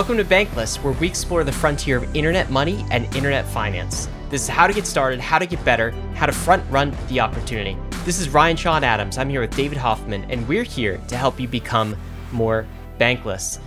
Welcome to Bankless, where we explore the frontier of internet money and internet finance. This is how to get started, how to get better, how to front run the opportunity. This is Ryan Sean Adams. I'm here with David Hoffman, and we're here to help you become more bankless.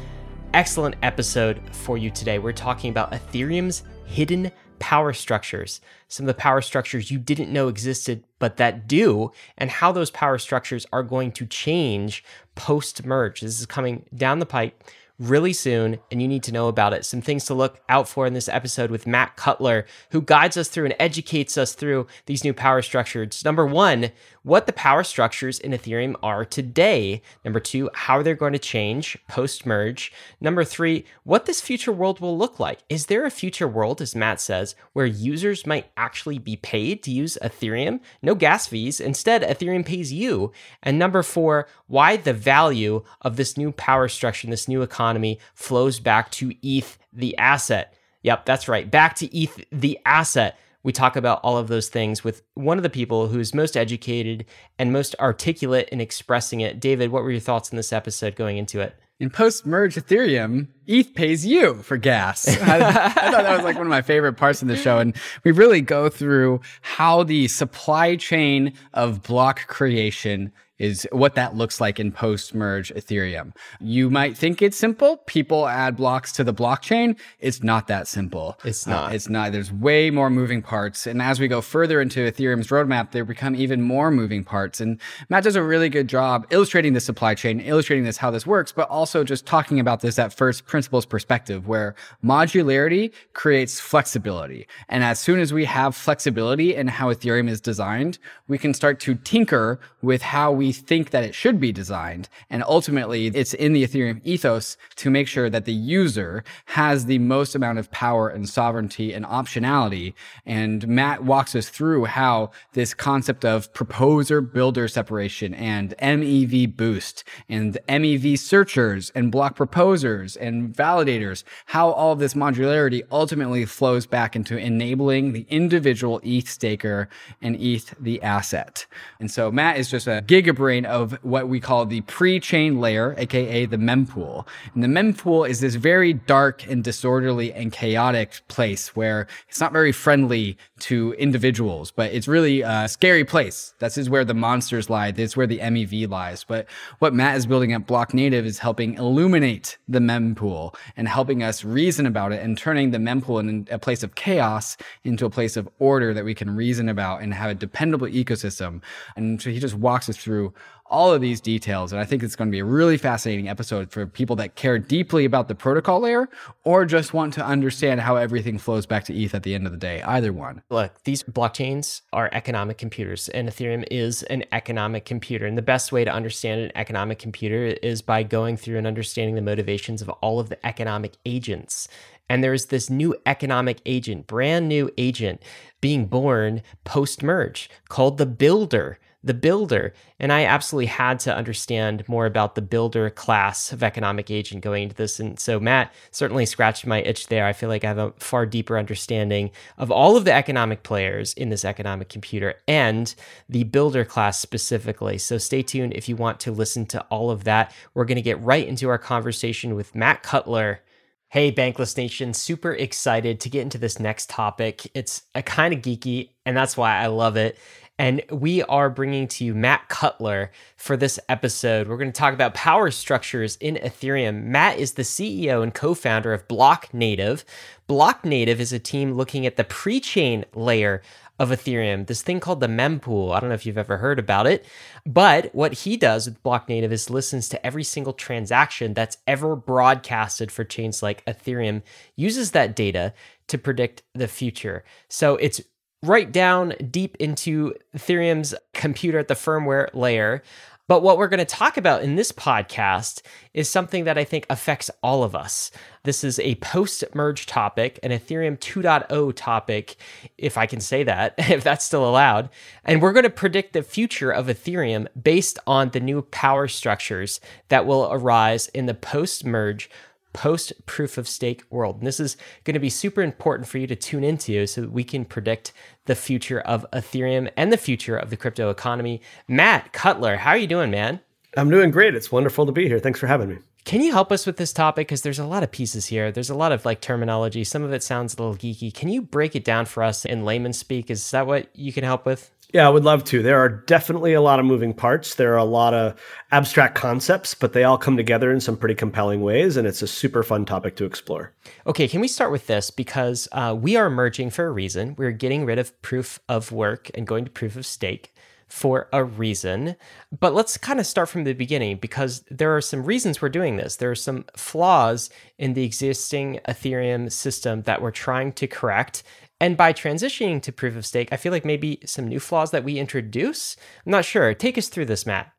Excellent episode for you today. We're talking about Ethereum's hidden power structures, some of the power structures you didn't know existed, but that do, and how those power structures are going to change post merge. This is coming down the pipe really soon, and you need to know about it. Some things to look out for in this episode with Matt Cutler, who guides us through and educates us through these new power structures. Number one, what the power structures in Ethereum are today. Number two, how they're going to change post merge. Number three, what this future world will look like. Is there a future world, as Matt says, where users might actually be paid to use Ethereum? No gas fees. Instead, Ethereum pays you. And number four, why the value of this new power structure, this new economy flows back to ETH, the asset. Yep, that's right. Back to ETH, the asset we talk about all of those things with one of the people who's most educated and most articulate in expressing it. David, what were your thoughts in this episode going into it? In post merge Ethereum, ETH pays you for gas. I, I, thought that was like one of my favorite parts of the show. And we really go through how the supply chain of block creation is what that looks like in post merge Ethereum. You might think it's simple. People add blocks to the blockchain. It's not that simple. It's not. Uh, it's not. There's way more moving parts. And as we go further into Ethereum's roadmap, there become even more moving parts. And Matt does a really good job illustrating the supply chain, illustrating this, how this works, but also just talking about this at first principles perspective where modularity creates flexibility. And as soon as we have flexibility in how Ethereum is designed, we can start to tinker with how we we think that it should be designed. And ultimately, it's in the Ethereum ethos to make sure that the user has the most amount of power and sovereignty and optionality. And Matt walks us through how this concept of proposer builder separation and MEV boost and MEV searchers and block proposers and validators, how all of this modularity ultimately flows back into enabling the individual ETH staker and ETH the asset. And so Matt is just a giga of what we call the pre-chain layer, aka the mempool. And the mempool is this very dark and disorderly and chaotic place where it's not very friendly to individuals, but it's really a scary place. This is where the monsters lie. This is where the MEV lies. But what Matt is building at Blocknative is helping illuminate the mempool and helping us reason about it and turning the mempool in a place of chaos into a place of order that we can reason about and have a dependable ecosystem. And so he just walks us through through all of these details. And I think it's going to be a really fascinating episode for people that care deeply about the protocol layer or just want to understand how everything flows back to ETH at the end of the day. Either one. Look, these blockchains are economic computers, and Ethereum is an economic computer. And the best way to understand an economic computer is by going through and understanding the motivations of all of the economic agents. And there's this new economic agent, brand new agent being born post merge called the Builder the builder. And I absolutely had to understand more about the builder class of economic agent going into this. And so Matt certainly scratched my itch there. I feel like I have a far deeper understanding of all of the economic players in this economic computer and the builder class specifically. So stay tuned if you want to listen to all of that. We're going to get right into our conversation with Matt Cutler. Hey, Bankless Nation, super excited to get into this next topic. It's a kind of geeky, and that's why I love it. And we are bringing to you Matt Cutler for this episode. We're going to talk about power structures in Ethereum. Matt is the CEO and co founder of Blocknative. Block Native is a team looking at the pre chain layer of Ethereum, this thing called the mempool. I don't know if you've ever heard about it, but what he does with Blocknative is listens to every single transaction that's ever broadcasted for chains like Ethereum, uses that data to predict the future. So it's right down deep into Ethereum's computer at the firmware layer. But what we're going to talk about in this podcast is something that I think affects all of us. This is a post merge topic, an Ethereum 2.0 topic, if I can say that, if that's still allowed. And we're going to predict the future of Ethereum based on the new power structures that will arise in the post merge post proof of stake world. And this is going to be super important for you to tune into so that we can predict the future of Ethereum and the future of the crypto economy. Matt Cutler, how are you doing, man? I'm doing great. It's wonderful to be here. Thanks for having me. Can you help us with this topic? Because there's a lot of pieces here. There's a lot of like terminology. Some of it sounds a little geeky. Can you break it down for us in layman speak? Is that what you can help with? Yeah, I would love to. There are definitely a lot of moving parts. There are a lot of abstract concepts, but they all come together in some pretty compelling ways, and it's a super fun topic to explore. Okay, can we start with this? Because uh, we are merging for a reason. We're getting rid of proof of work and going to proof of stake for a reason. But let's kind of start from the beginning because there are some reasons we're doing this. There are some flaws in the existing Ethereum system that we're trying to correct. And by transitioning to proof of stake, I feel like maybe some new flaws that we introduce. I'm not sure. Take us through this, Matt.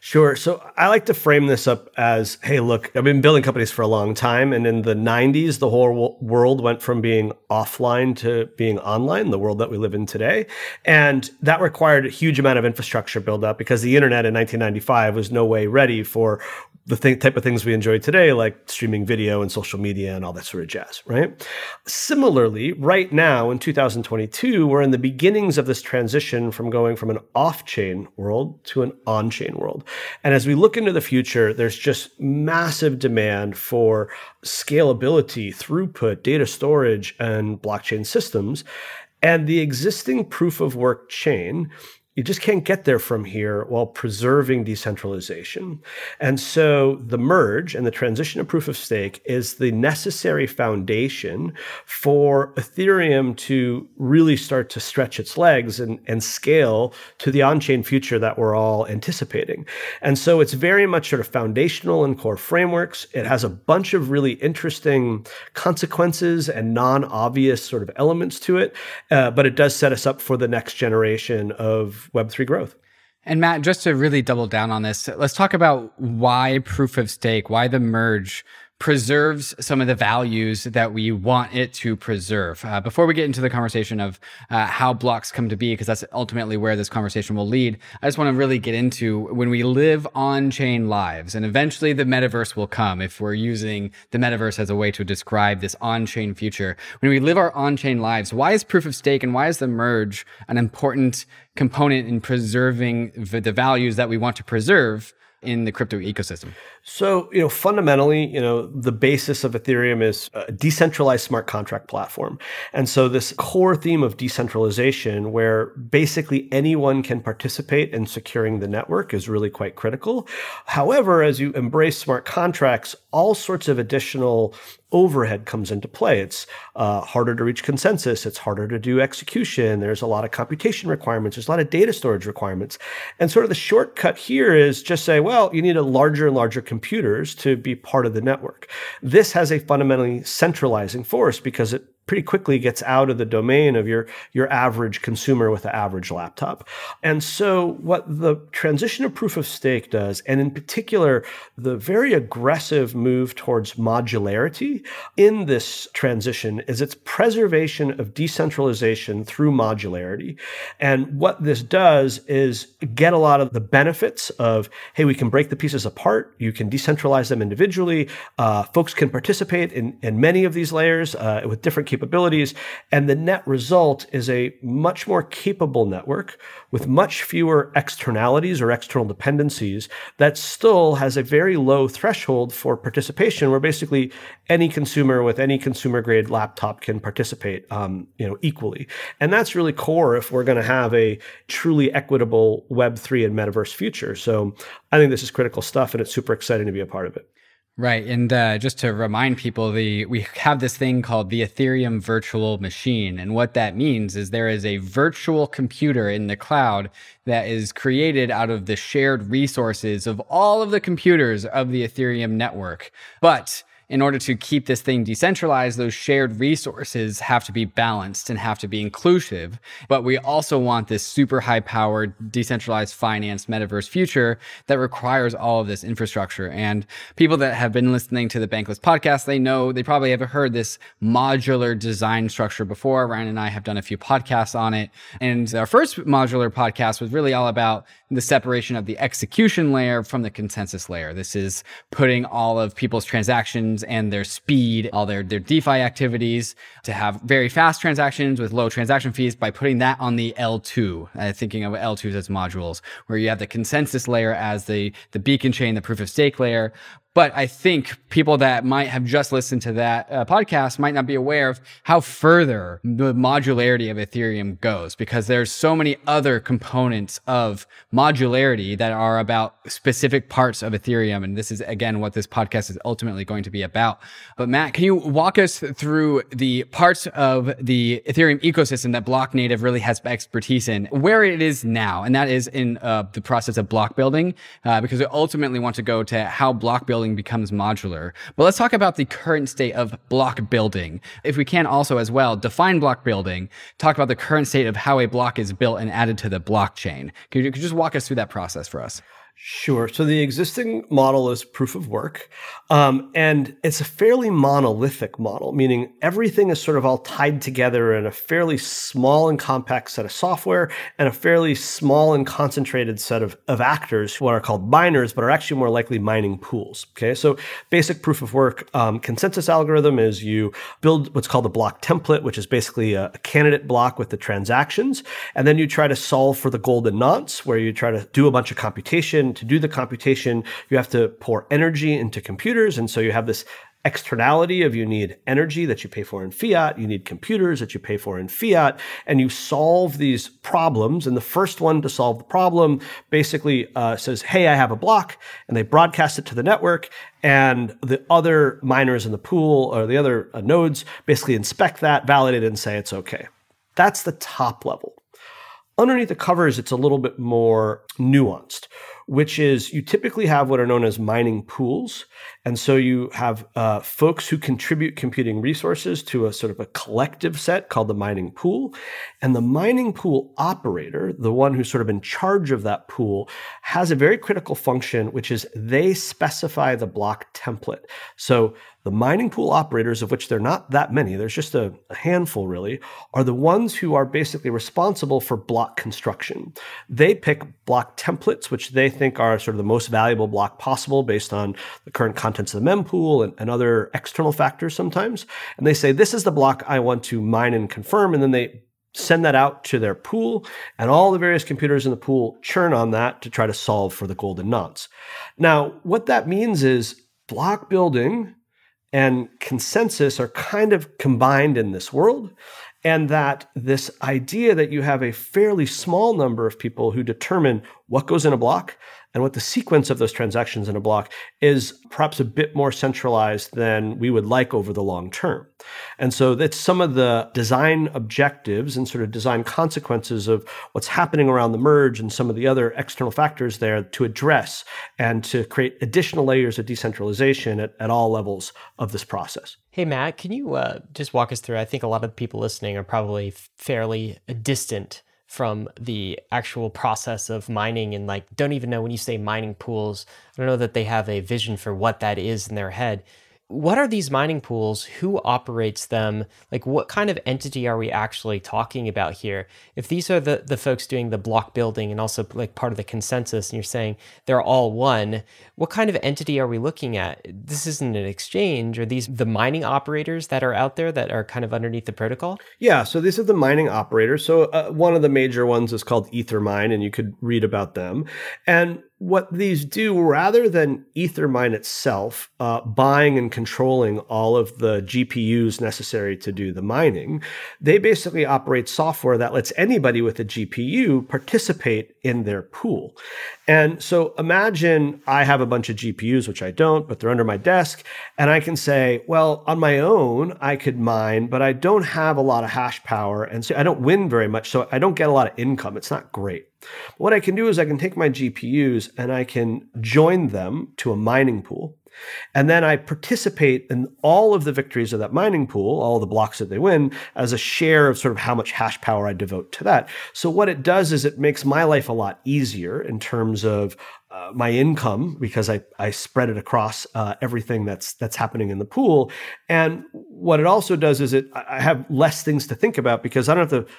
Sure. So I like to frame this up as hey, look, I've been building companies for a long time. And in the 90s, the whole world went from being offline to being online, the world that we live in today. And that required a huge amount of infrastructure build up because the internet in 1995 was no way ready for the th- type of things we enjoy today, like streaming video and social media and all that sort of jazz, right? Similarly, right now in 2022, we're in the beginnings of this transition from going from an off chain world to an on chain world. And as we look into the future, there's just massive demand for scalability, throughput, data storage, and blockchain systems. And the existing proof of work chain you just can't get there from here while preserving decentralization. And so the merge and the transition to proof of stake is the necessary foundation for Ethereum to really start to stretch its legs and, and scale to the on chain future that we're all anticipating. And so it's very much sort of foundational and core frameworks. It has a bunch of really interesting consequences and non obvious sort of elements to it, uh, but it does set us up for the next generation of Web3 growth. And Matt, just to really double down on this, let's talk about why proof of stake, why the merge preserves some of the values that we want it to preserve. Uh, before we get into the conversation of uh, how blocks come to be, because that's ultimately where this conversation will lead, I just want to really get into when we live on chain lives, and eventually the metaverse will come if we're using the metaverse as a way to describe this on chain future. When we live our on chain lives, why is proof of stake and why is the merge an important component in preserving the values that we want to preserve? in the crypto ecosystem? So, you know, fundamentally, you know, the basis of Ethereum is a decentralized smart contract platform. And so this core theme of decentralization where basically anyone can participate in securing the network is really quite critical. However, as you embrace smart contracts, all sorts of additional overhead comes into play. It's uh, harder to reach consensus. It's harder to do execution. There's a lot of computation requirements. There's a lot of data storage requirements. And sort of the shortcut here is just say, well, you need a larger and larger computers to be part of the network. This has a fundamentally centralizing force because it pretty quickly gets out of the domain of your, your average consumer with an average laptop. And so what the transition of proof of stake does, and in particular, the very aggressive move towards modularity in this transition is its preservation of decentralization through modularity. And what this does is get a lot of the benefits of, hey, we can break the pieces apart. You can decentralize them individually. Uh, folks can participate in, in many of these layers uh, with different capabilities. And the net result is a much more capable network with much fewer externalities or external dependencies that still has a very low threshold for participation where basically any consumer with any consumer grade laptop can participate um, you know equally and that's really core if we're going to have a truly equitable web3 and metaverse future so i think this is critical stuff and it's super exciting to be a part of it Right, and uh, just to remind people, the we have this thing called the Ethereum Virtual Machine, and what that means is there is a virtual computer in the cloud that is created out of the shared resources of all of the computers of the Ethereum network. But in order to keep this thing decentralized, those shared resources have to be balanced and have to be inclusive. But we also want this super high powered, decentralized finance metaverse future that requires all of this infrastructure. And people that have been listening to the Bankless podcast, they know they probably have heard this modular design structure before. Ryan and I have done a few podcasts on it. And our first modular podcast was really all about the separation of the execution layer from the consensus layer. This is putting all of people's transactions and their speed, all their, their DeFi activities to have very fast transactions with low transaction fees by putting that on the L2, uh, thinking of L2s as modules, where you have the consensus layer as the, the beacon chain, the proof of stake layer, But I think people that might have just listened to that uh, podcast might not be aware of how further the modularity of Ethereum goes because there's so many other components of modularity that are about specific parts of Ethereum. And this is again what this podcast is ultimately going to be about. But Matt, can you walk us through the parts of the Ethereum ecosystem that Blocknative really has expertise in, where it is now? And that is in uh, the process of block building, uh, because we ultimately want to go to how block building becomes modular. But let's talk about the current state of block building. If we can also as well define block building, talk about the current state of how a block is built and added to the blockchain. Could you, could you just walk us through that process for us? Sure. So the existing model is proof of work. Um, and it's a fairly monolithic model, meaning everything is sort of all tied together in a fairly small and compact set of software and a fairly small and concentrated set of, of actors what are called miners, but are actually more likely mining pools. Okay. So basic proof of work um, consensus algorithm is you build what's called a block template, which is basically a, a candidate block with the transactions. And then you try to solve for the golden nonce, where you try to do a bunch of computation to do the computation, you have to pour energy into computers. And so you have this externality of you need energy that you pay for in fiat, you need computers that you pay for in fiat, and you solve these problems. And the first one to solve the problem basically uh, says, Hey, I have a block, and they broadcast it to the network. And the other miners in the pool or the other uh, nodes basically inspect that, validate it, and say it's okay. That's the top level. Underneath the covers, it's a little bit more nuanced which is you typically have what are known as mining pools. And so you have uh, folks who contribute computing resources to a sort of a collective set called the mining pool. And the mining pool operator, the one who's sort of in charge of that pool, has a very critical function, which is they specify the block template. So the mining pool operators, of which there are not that many, there's just a, a, handful really, are the ones who are basically responsible for block construction. They pick block templates, which they think are sort of the most valuable block possible based on the current contents of the mempool and, and other external factors sometimes. And they say, this is the block I want to mine and confirm. And then they send that out to their pool, and all the various computers in the pool churn on that to try to solve for the golden nonce. Now, what that means is block building and consensus are kind of combined in this world. And that this idea that you have a fairly small number of people who determine what goes in a block and what the sequence of those transactions in a block is perhaps a bit more centralized than we would like over the long term. And so that's some of the design objectives and sort of design consequences of what's happening around the merge and some of the other external factors there to address and to create additional layers of decentralization at, at all levels of this process. Hey, Matt, can you uh, just walk us through? I think a lot of people listening are probably fairly distant from the actual process of mining and like don't even know when you say mining pools i don't know that they have a vision for what that is in their head what are these mining pools? Who operates them? Like, what kind of entity are we actually talking about here? If these are the, the folks doing the block building and also like part of the consensus, and you're saying they're all one, what kind of entity are we looking at? This isn't an exchange. Are these the mining operators that are out there that are kind of underneath the protocol? Yeah, so these are the mining operators. So uh, one of the major ones is called Ethermine, and you could read about them. And what these do, rather than Ethermine itself uh, buying and controlling all of the GPUs necessary to do the mining, they basically operate software that lets anybody with a GPU participate in their pool. And so imagine I have a bunch of GPUs, which I don't, but they're under my desk. And I can say, well, on my own, I could mine, but I don't have a lot of hash power. And so I don't win very much. So I don't get a lot of income. It's not great. What I can do is I can take my GPUs and I can join them to a mining pool. And then I participate in all of the victories of that mining pool, all the blocks that they win, as a share of sort of how much hash power I devote to that. So what it does is it makes my life a lot easier in terms of uh, my income because I, I spread it across uh, everything that's that's happening in the pool. And what it also does is it I have less things to think about because I don't have to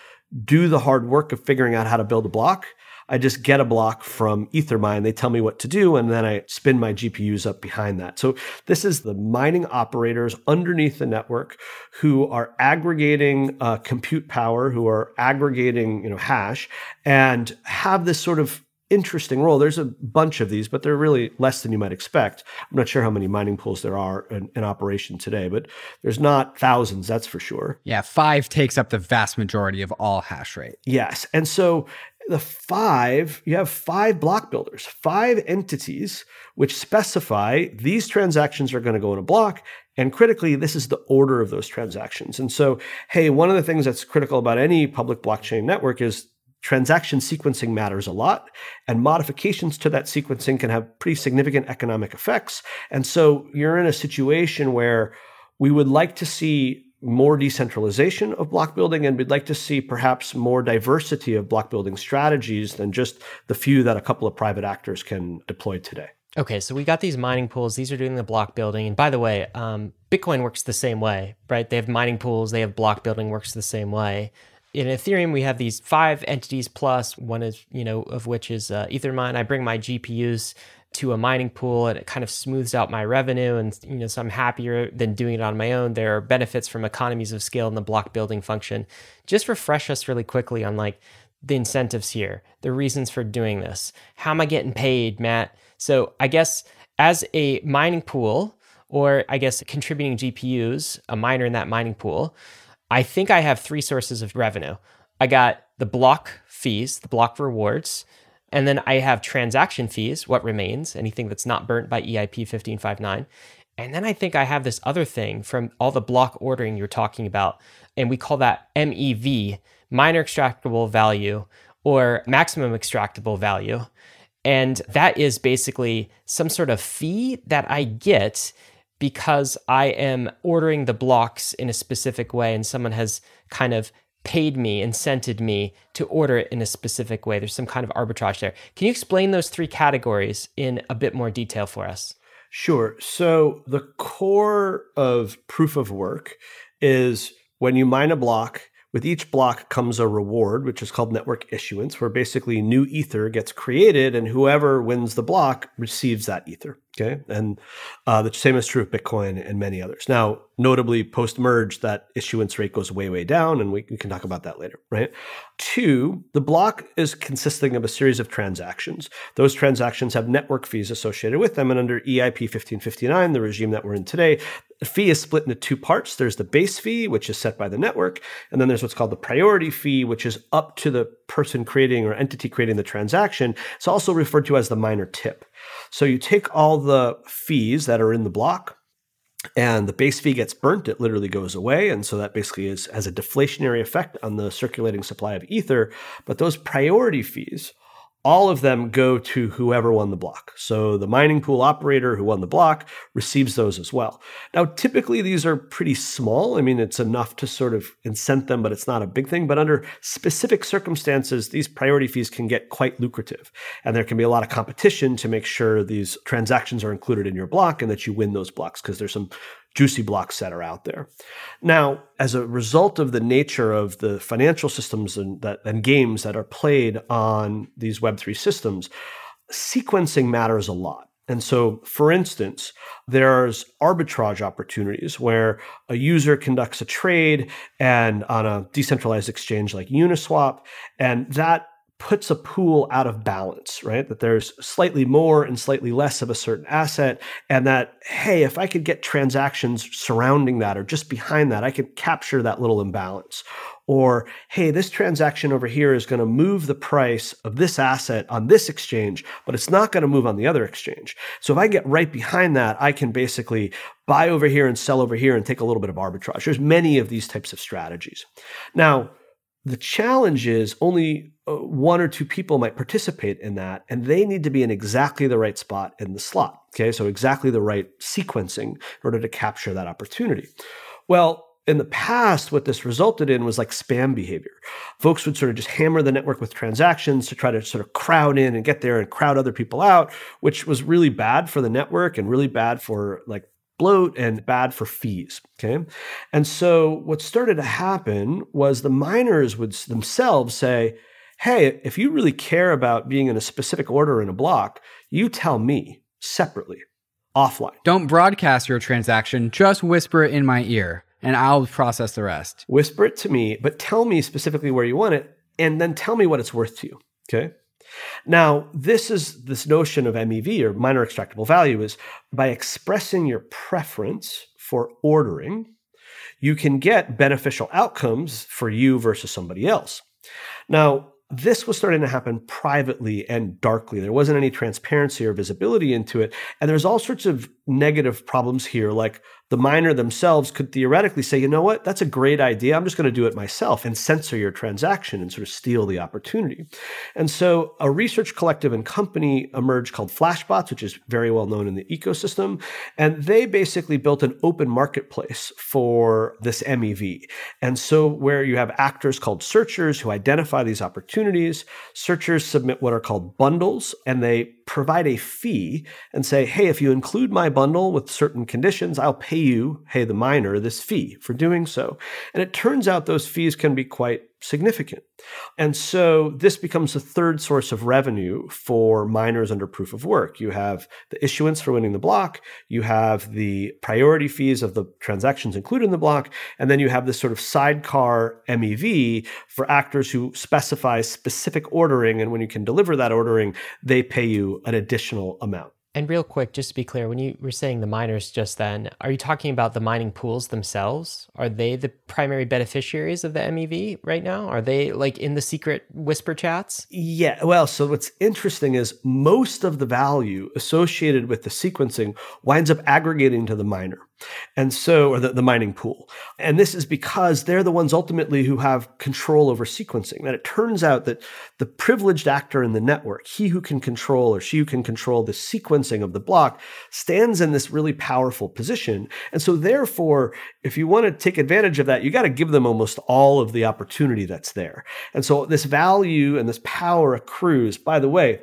do the hard work of figuring out how to build a block. I just get a block from Ethermine. They tell me what to do, and then I spin my GPUs up behind that. So this is the mining operators underneath the network who are aggregating uh, compute power, who are aggregating you know hash, and have this sort of interesting role. There's a bunch of these, but they're really less than you might expect. I'm not sure how many mining pools there are in, in, operation today, but there's not thousands, that's for sure. Yeah, five takes up the vast majority of all hash rate. Yes. And so the five, you have five block builders, five entities which specify these transactions are going to go in a block. And critically, this is the order of those transactions. And so, hey, one of the things that's critical about any public blockchain network is transaction sequencing matters a lot, and modifications to that sequencing can have pretty significant economic effects. And so you're in a situation where we would like to see more decentralization of block building, and we'd like to see perhaps more diversity of block building strategies than just the few that a couple of private actors can deploy today. Okay, so we got these mining pools. These are doing the block building. And by the way, um, Bitcoin works the same way, right? They have mining pools, they have block building works the same way in Ethereum, we have these five entities plus one is, you know, of which is uh, Ethermine. I bring my GPUs to a mining pool and it kind of smooths out my revenue. And, you know, so I'm happier than doing it on my own. There are benefits from economies of scale in the block building function. Just refresh us really quickly on like the incentives here, the reasons for doing this. How am I getting paid, Matt? So I guess as a mining pool, or I guess contributing GPUs, a miner in that mining pool, I think I have three sources of revenue. I got the block fees, the block rewards, and then I have transaction fees, what remains, anything that's not burnt by EIP 1559. And then I think I have this other thing from all the block ordering you're talking about, and we call that MEV, miner extractable value or maximum extractable value. And that is basically some sort of fee that I get because I am ordering the blocks in a specific way and someone has kind of paid me, incented me to order it in a specific way. There's some kind of arbitrage there. Can you explain those three categories in a bit more detail for us? Sure. So the core of proof of work is when you mine a block, with each block comes a reward, which is called network issuance, where basically new ether gets created and whoever wins the block receives that ether. Okay. And uh, the same is true of Bitcoin and many others. Now, notably post merge, that issuance rate goes way, way down. And we, we, can talk about that later, right? Two, the block is consisting of a series of transactions. Those transactions have network fees associated with them. And under EIP 1559, the regime that we're in today, the fee is split into two parts. There's the base fee, which is set by the network. And then there's what's called the priority fee, which is up to the person creating or entity creating the transaction. It's also referred to as the miner tip. So you take all the fees that are in the block, and the base fee gets burnt, it literally goes away. And so that basically is has a deflationary effect on the circulating supply of ether. But those priority fees all of them go to whoever won the block. So the mining pool operator who won the block receives those as well. Now, typically these are pretty small. I mean, it's enough to sort of incent them, but it's not a big thing. But under specific circumstances, these priority fees can get quite lucrative. And there can be a lot of competition to make sure these transactions are included in your block and that you win those blocks because there's some juicy blocks that are out there. Now, as a result of the nature of the financial systems and, that, and games that are played on these Web3 systems, sequencing matters a lot. And so, for instance, there's arbitrage opportunities where a user conducts a trade and on a decentralized exchange like Uniswap, and that puts a pool out of balance, right? That there's slightly more and slightly less of a certain asset. And that, hey, if I could get transactions surrounding that or just behind that, I could capture that little imbalance. Or, hey, this transaction over here is going to move the price of this asset on this exchange, but it's not going to move on the other exchange. So if I get right behind that, I can basically buy over here and sell over here and take a little bit of arbitrage. There's many of these types of strategies. Now, the challenge is only Uh, one or two people might participate in that, and they need to be in exactly the right spot in the slot. Okay, so exactly the right sequencing in order to capture that opportunity. Well, in the past, what this resulted in was like spam behavior. Folks would sort of just hammer the network with transactions to try to sort of crowd in and get there and crowd other people out, which was really bad for the network and really bad for like bloat and bad for fees. Okay. And so what started to happen was the miners would themselves say, Hey, if you really care about being in a specific order in a block, you tell me separately, offline. Don't broadcast your transaction, just whisper it in my ear and I'll process the rest. Whisper it to me, but tell me specifically where you want it and then tell me what it's worth to you. Okay. Now, this is this notion of MEV or miner extractable value is by expressing your preference for ordering, you can get beneficial outcomes for you versus somebody else. Now, this was starting to happen privately and darkly. There wasn't any transparency or visibility into it. And there's all sorts of negative problems here, like the miner themselves could theoretically say, you know what, that's a great idea. I'm just going to do it myself and censor your transaction and sort of steal the opportunity. And so a research collective and company emerged called Flashbots, which is very well known in the ecosystem. And they basically built an open marketplace for this MEV. And so where you have actors called searchers who identify these opportunities, searchers submit what are called bundles and they provide a fee and say, hey, if you include my bundle with certain conditions, I'll pay you, hey, the miner, this fee for doing so. And it turns out those fees can be quite significant. And so this becomes the third source of revenue for miners under proof of work. You have the issuance for winning the block, you have the priority fees of the transactions included in the block, and then you have this sort of sidecar MEV for actors who specify specific ordering. And when you can deliver that ordering, they pay you an additional amount. And real quick, just to be clear, when you were saying the miners just then, are you talking about the mining pools themselves? Are they the primary beneficiaries of the MEV right now? Are they like in the secret whisper chats? Yeah. Well, so what's interesting is most of the value associated with the sequencing winds up aggregating to the miner. And so, or the, the mining pool. And this is because they're the ones ultimately who have control over sequencing. And it turns out that the privileged actor in the network, he who can control or she who can control the sequencing of the block, stands in this really powerful position. And so, therefore, if you want to take advantage of that, you got to give them almost all of the opportunity that's there. And so, this value and this power accrues. By the way,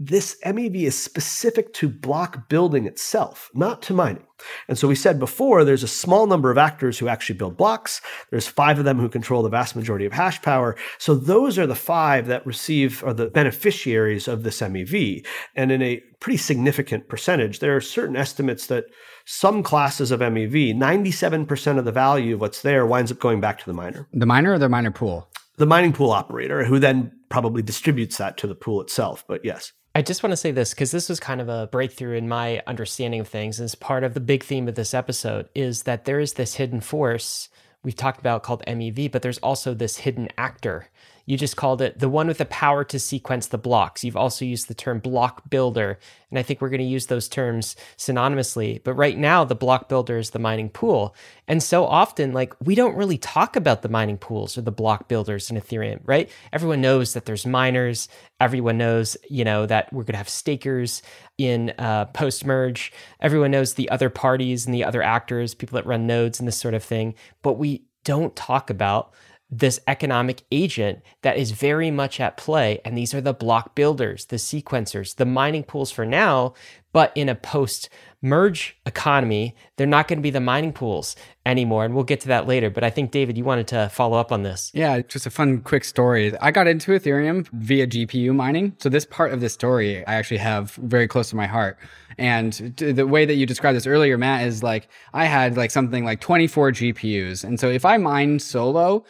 this MEV is specific to block building itself, not to mining. And so we said before, there's a small number of actors who actually build blocks. There's five of them who control the vast majority of hash power. So those are the five that receive are the beneficiaries of this MEV. And in a pretty significant percentage, there are certain estimates that some classes of MEV, 97% of the value of what's there winds up going back to the miner. The miner or the miner pool? The mining pool operator, who then probably distributes that to the pool itself. But yes. I just want to say this because this was kind of a breakthrough in my understanding of things. As part of the big theme of this episode is that there is this hidden force we've talked about called MEV, but there's also this hidden actor you just called it the one with the power to sequence the blocks. You've also used the term block builder. And I think we're going to use those terms synonymously. But right now, the block builder is the mining pool. And so often, like, we don't really talk about the mining pools or the block builders in Ethereum, right? Everyone knows that there's miners. Everyone knows, you know, that we're going to have stakers in uh, post merge. Everyone knows the other parties and the other actors, people that run nodes and this sort of thing. But we don't talk about this economic agent that is very much at play. And these are the block builders, the sequencers, the mining pools for now. But in a post merge economy, they're not going to be the mining pools anymore. And we'll get to that later. But I think, David, you wanted to follow up on this. Yeah, just a fun, quick story. I got into Ethereum via GPU mining. So, this part of the story I actually have very close to my heart. And the way that you described this earlier, Matt, is like I had like something like 24 GPUs. And so, if I mine solo,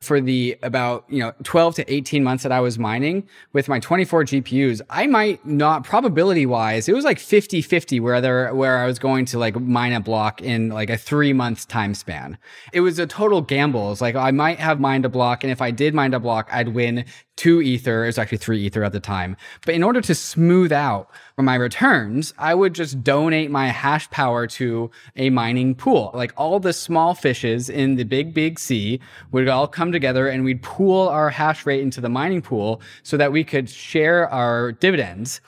for the about, you know, 12 to 18 months that I was mining with my 24 GPUs, I might not probability wise, it was like 50 50 where there, where I was going to like mine a block in like a three month time span. It was a total gamble. It's like I might have mined a block. And if I did mine a block, I'd win two ether. It was actually three ether at the time. But in order to smooth out my returns, I would just donate my hash power to a mining pool. Like all the small fishes in the big, big sea would all come together and we'd pool our hash rate into the mining pool so that we could share our dividends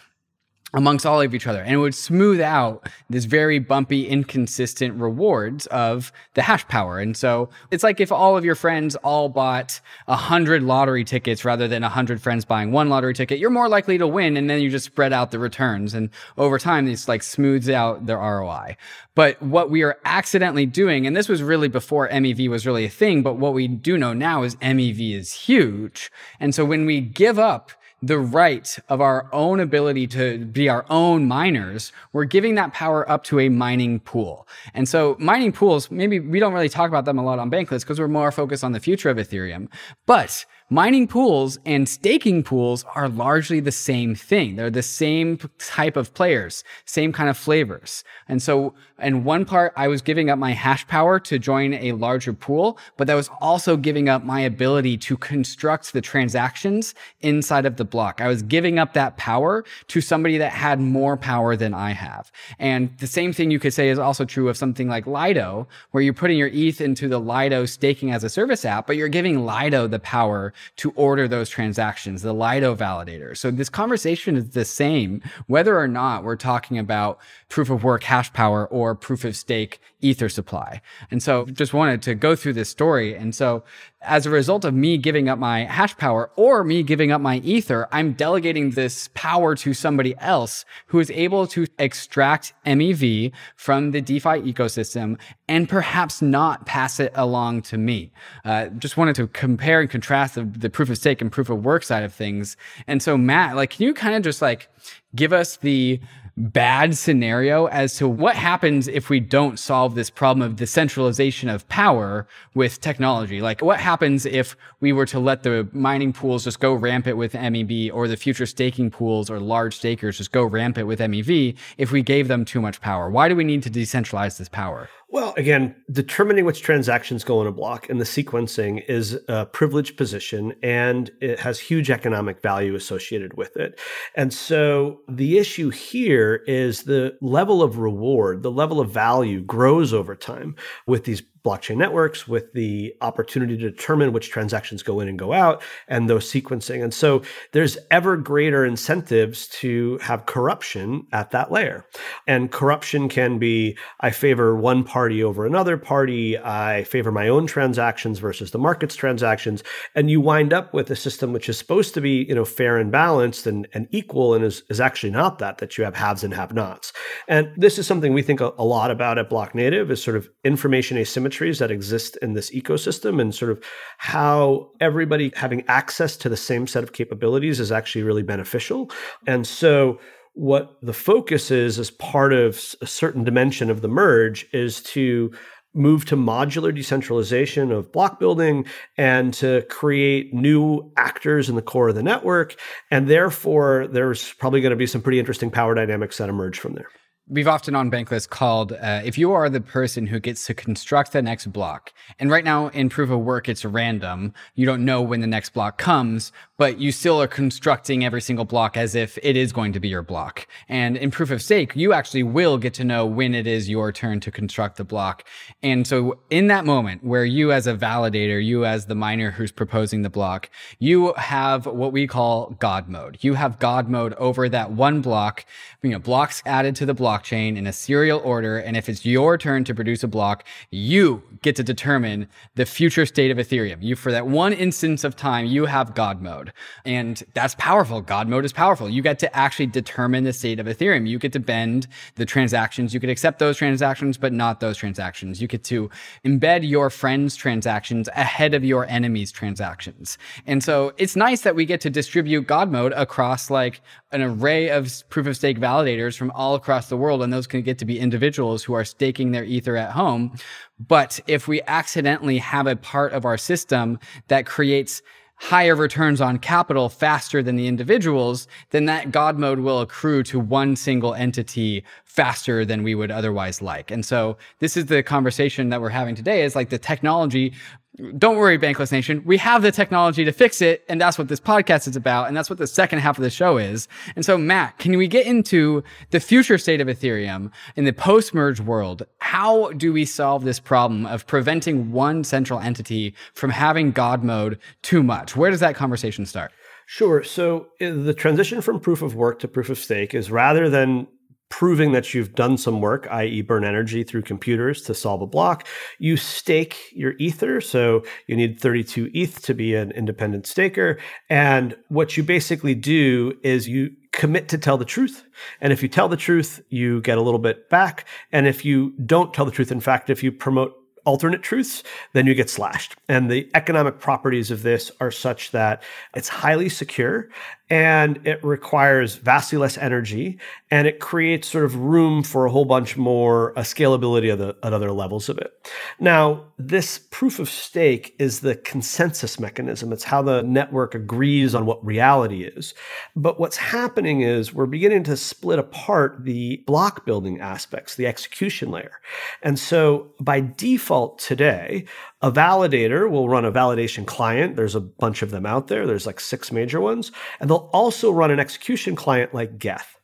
amongst all of each other. And it would smooth out this very bumpy, inconsistent rewards of the hash power. And so it's like if all of your friends all bought a hundred lottery tickets rather than a hundred friends buying one lottery ticket, you're more likely to win. And then you just spread out the returns. And over time, this like smooths out the ROI. But what we are accidentally doing, and this was really before MEV was really a thing, but what we do know now is MEV is huge. And so when we give up the right of our own ability to be our own miners, we're giving that power up to a mining pool. And so mining pools, maybe we don't really talk about them a lot on Bankless because we're more focused on the future of Ethereum. But mining pools and staking pools are largely the same thing. They're the same type of players, same kind of flavors. And so in one part, I was giving up my hash power to join a larger pool, but that was also giving up my ability to construct the transactions inside of the block. I was giving up that power to somebody that had more power than I have. And the same thing you could say is also true of something like Lido, where you're putting your ETH into the Lido staking as a service app, but you're giving Lido the power to order those transactions, the Lido validator. So this conversation is the same, whether or not we're talking about proof of work hash power or proof of stake ether supply. And so just wanted to go through this story. And so as a result of me giving up my hash power or me giving up my ether, I'm delegating this power to somebody else who is able to extract MEV from the DeFi ecosystem and perhaps not pass it along to me. Uh, just wanted to compare and contrast the, the proof of stake and proof of work side of things. And so Matt, like, can you kind of just like give us the bad scenario as to what happens if we don't solve this problem of the centralization of power with technology. Like what happens if we were to let the mining pools just go rampant with MEV or the future staking pools or large stakers just go rampant with MEV if we gave them too much power? Why do we need to decentralize this power? Well, again, determining which transactions go in a block and the sequencing is a privileged position and it has huge economic value associated with it. And so the issue here is the level of reward, the level of value grows over time with these blockchain networks with the opportunity to determine which transactions go in and go out and those sequencing. And so there's ever greater incentives to have corruption at that layer. And corruption can be I favor one party over another party, I favor my own transactions versus the market's transactions, and you wind up with a system which is supposed to be, you know, fair and balanced and, and equal and is, is actually not that, that you have haves and have nots. And this is something we think a, a lot about at Blocknative is sort of information asymmetry that exist in this ecosystem and sort of how everybody having access to the same set of capabilities is actually really beneficial. And so what the focus is as part of a certain dimension of the merge is to move to modular decentralization of block building and to create new actors in the core of the network. And therefore, there's probably going to be some pretty interesting power dynamics that emerge from there we've often on Bankless called uh, if you are the person who gets to construct the next block, and right now in proof of work, it's random. You don't know when the next block comes, but you still are constructing every single block as if it is going to be your block. And in proof of stake, you actually will get to know when it is your turn to construct the block. And so in that moment where you as a validator, you as the miner who's proposing the block, you have what we call God mode. You have God mode over that one block, you know, blocks added to the block blockchain in a serial order. And if it's your turn to produce a block, you get to determine the future state of Ethereum. You, for that one instance of time, you have God mode. And that's powerful. God mode is powerful. You get to actually determine the state of Ethereum. You get to bend the transactions. You could accept those transactions, but not those transactions. You get to embed your friends' transactions ahead of your enemies' transactions. And so it's nice that we get to distribute God mode across like an array of proof of stake validators from all across the world. And those can get to be individuals who are staking their ether at home. But if we accidentally have a part of our system that creates higher returns on capital faster than the individuals, then that God mode will accrue to one single entity faster than we would otherwise like. And so this is the conversation that we're having today is like the technology don't worry, Bankless Nation. We have the technology to fix it. And that's what this podcast is about. And that's what the second half of the show is. And so, Matt, can we get into the future state of Ethereum in the post merge world? How do we solve this problem of preventing one central entity from having God mode too much? Where does that conversation start? Sure. So uh, the transition from proof of work to proof of stake is rather than proving that you've done some work, i.e., burn energy through computers to solve a block. You stake your Ether. So you need 32 ETH to be an independent staker. And what you basically do is you commit to tell the truth. And if you tell the truth, you get a little bit back. And if you don't tell the truth, in fact, if you promote alternate truths, then you get slashed. And the economic properties of this are such that it's highly secure and it requires vastly less energy and it creates sort of room for a whole bunch more uh, scalability the, at other levels of it. Now, this proof of stake is the consensus mechanism. It's how the network agrees on what reality is. But what's happening is we're beginning to split apart the block building aspects, the execution layer. And so by default today, a validator will run a validation client. There's a bunch of them out there. There's like six major ones. And they'll also run an execution client like Geth.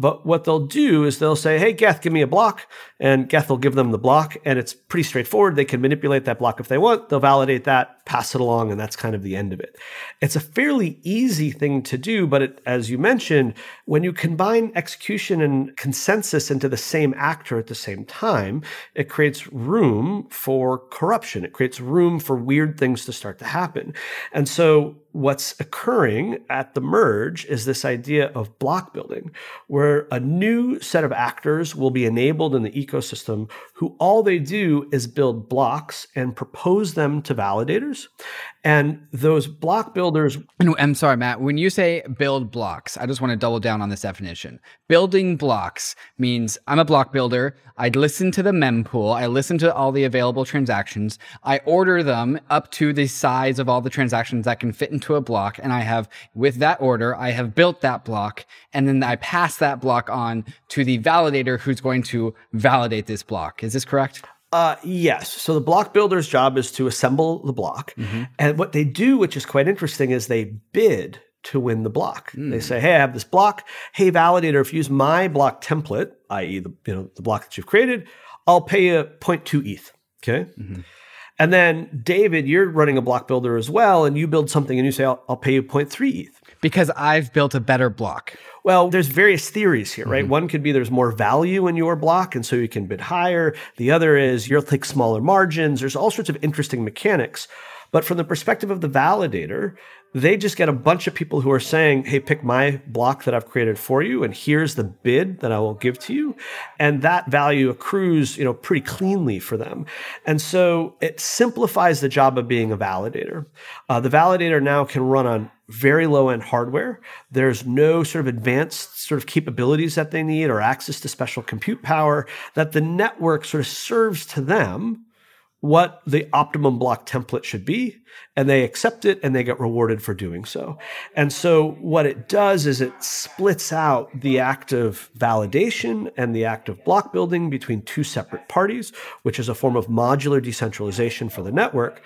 But what they'll do is they'll say, Hey, Geth, give me a block. And Geth will give them the block. And it's pretty straightforward. They can manipulate that block if they want. They'll validate that, pass it along, and that's kind of the end of it. It's a fairly easy thing to do. But it, as you mentioned, when you combine execution and consensus into the same actor at the same time, it creates room for corruption. It creates room for weird things to start to happen. And so what's occurring at the merge is this idea of block building, where a new set of actors will be enabled in the ecosystem who all they do is build blocks and propose them to validators. And those block builders. I'm sorry, Matt. When you say build blocks, I just want to double down on this definition. Building blocks means I'm a block builder. I listen to the mempool. I listen to all the available transactions. I order them up to the size of all the transactions that can fit into a block. And I have, with that order, I have built that block. And then I pass that block on to the validator who's going to validate this block. Is this correct? Uh, yes. So the block builder's job is to assemble the block. Mm-hmm. And what they do, which is quite interesting, is they bid to win the block. Mm. They say, "Hey, I have this block. Hey, validator, if you use my block template, i.e., the you know the block that you've created, I'll pay you 0.2 ETH." Okay. Mm-hmm. And then David, you're running a block builder as well, and you build something and you say, "I'll, I'll pay you 0.3 ETH." Because I've built a better block. Well, there's various theories here, right? Mm-hmm. One could be there's more value in your block, and so you can bid higher. The other is you'll take smaller margins. There's all sorts of interesting mechanics. But from the perspective of the validator, they just get a bunch of people who are saying, Hey, pick my block that I've created for you. And here's the bid that I will give to you. And that value accrues, you know, pretty cleanly for them. And so it simplifies the job of being a validator. Uh, the validator now can run on very low end hardware. There's no sort of advanced sort of capabilities that they need or access to special compute power that the network sort of serves to them what the optimum block template should be and they accept it and they get rewarded for doing so. And so what it does is it splits out the act of validation and the act of block building between two separate parties, which is a form of modular decentralization for the network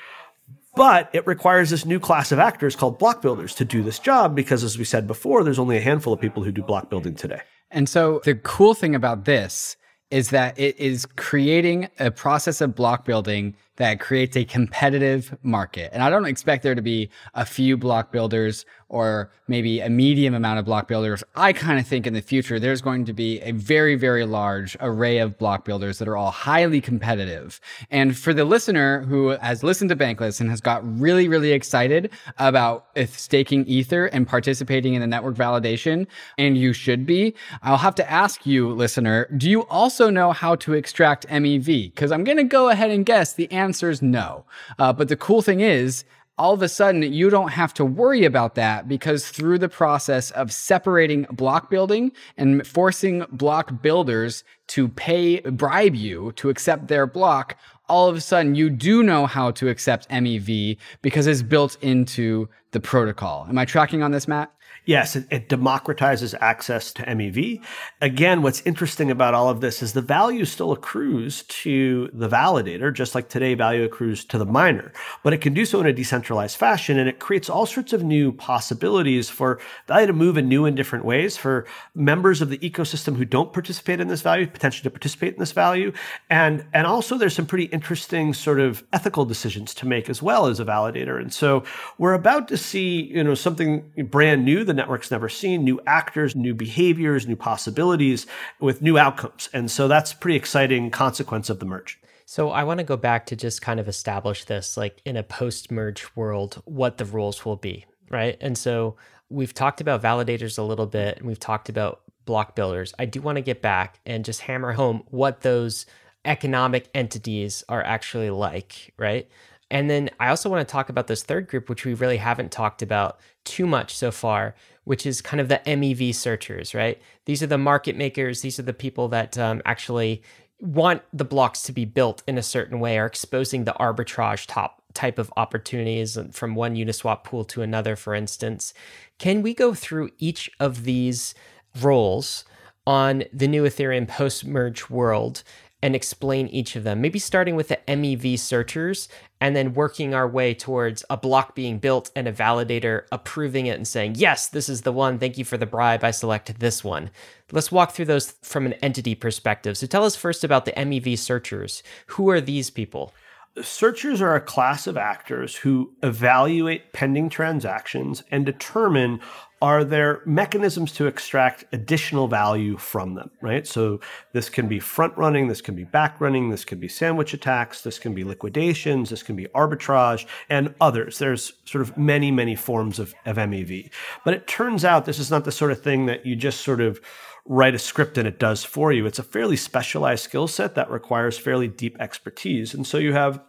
but it requires this new class of actors called block builders to do this job because, as we said before, there's only a handful of people who do block building today. And so the cool thing about this is that it is creating a process of block building that creates a competitive market. And I don't expect there to be a few block builders or maybe a medium amount of block builders. I kind of think in the future there's going to be a very, very large array of block builders that are all highly competitive. And for the listener who has listened to Bankless and has got really, really excited about staking Ether and participating in the network validation, and you should be, I'll have to ask you, listener, do you also know how to extract MEV? Because I'm going to go ahead and guess the answer is no. Uh, but the cool thing is, all of a sudden you don't have to worry about that because through the process of separating block building and forcing block builders to pay bribe you to accept their block all of a sudden you do know how to accept MEV because it's built into the protocol. Am I tracking on this, Matt? Yes, it, it, democratizes access to MEV. Again, what's interesting about all of this is the value still accrues to the validator, just like today value accrues to the miner, but it can do so in a decentralized fashion. And it creates all sorts of new possibilities for value to move in new and different ways for members of the ecosystem who don't participate in this value, potentially to participate in this value. And, and also there's some pretty interesting sort of ethical decisions to make as well as a validator. And so we're about to see, you know, something brand new the network's never seen, new actors, new behaviors, new possibilities with new outcomes. And so that's pretty exciting consequence of the merge. So I want to go back to just kind of establish this like in a post-merge world what the rules will be, right? And so we've talked about validators a little bit and we've talked about block builders. I do want to get back and just hammer home what those economic entities are actually like, right? And then I also want to talk about this third group, which we really haven't talked about too much so far, which is kind of the MEV searchers, right? These are the market makers. These are the people that um, actually want the blocks to be built in a certain way, are exposing the arbitrage top type of opportunities from one Uniswap pool to another, for instance. Can we go through each of these roles on the new Ethereum post merge world and explain each of them? Maybe starting with the MEV searchers and then working our way towards a block being built and a validator approving it and saying, yes, this is the one. Thank you for the bribe. I select this one. Let's walk through those from an entity perspective. So tell us first about the MEV searchers. Who are these people? Searchers are a class of actors who evaluate pending transactions and determine are there mechanisms to extract additional value from them, right? So this can be front running, this can be back running, this can be sandwich attacks, this can be liquidations, this can be arbitrage, and others. There's sort of many, many forms of, of MEV. But it turns out this is not the sort of thing that you just sort of write a script and it does for you. It's a fairly specialized skill set that requires fairly deep expertise. And so you have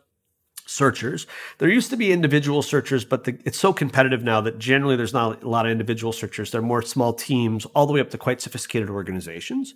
searchers. There used to be individual searchers, but the, it's so competitive now that generally there's not a lot of individual searchers. They're more small teams, all the way up to quite sophisticated organizations.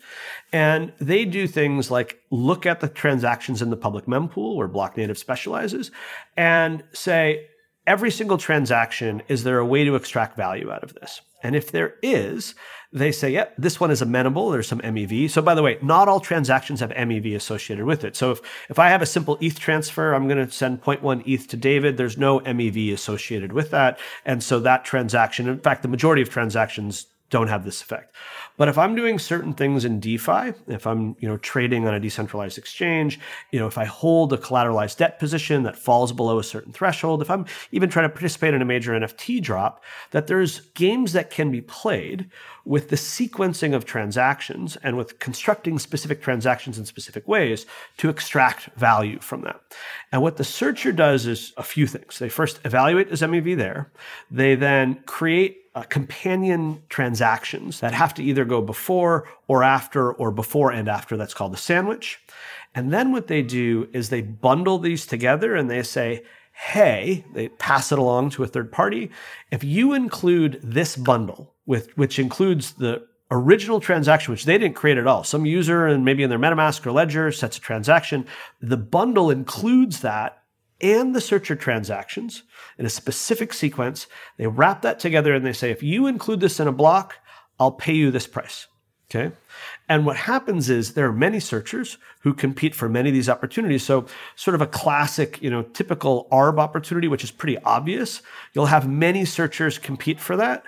And they do things like look at the transactions in the public mempool where Blocknative specializes and say, every single transaction, is there a way to extract value out of this? And if there is, they say, yep, this one is amenable. There's some MEV. So by the way, not all transactions have MEV associated with it. So if, if I have a simple ETH transfer, I'm going to send 0.1 ETH to David. There's no MEV associated with that. And so that transaction, in fact, the majority of transactions don't have this effect. But if I'm doing certain things in DeFi, if I'm, you know, trading on a decentralized exchange, you know, if I hold a collateralized debt position that falls below a certain threshold, if I'm even trying to participate in a major NFT drop, that there's games that can be played with the sequencing of transactions and with constructing specific transactions in specific ways to extract value from that. And what the searcher does is a few things. They first evaluate is MEV there. They then create uh, companion transactions that have to either go before or after or before and after. That's called the sandwich. And then what they do is they bundle these together and they say, hey, they pass it along to a third party. If you include this bundle with, which includes the original transaction, which they didn't create at all. Some user and maybe in their MetaMask or Ledger sets a transaction. The bundle includes that and the searcher transactions in a specific sequence. They wrap that together and they say, if you include this in a block, I'll pay you this price. Okay. And what happens is there are many searchers who compete for many of these opportunities. So sort of a classic, you know, typical ARB opportunity, which is pretty obvious. You'll have many searchers compete for that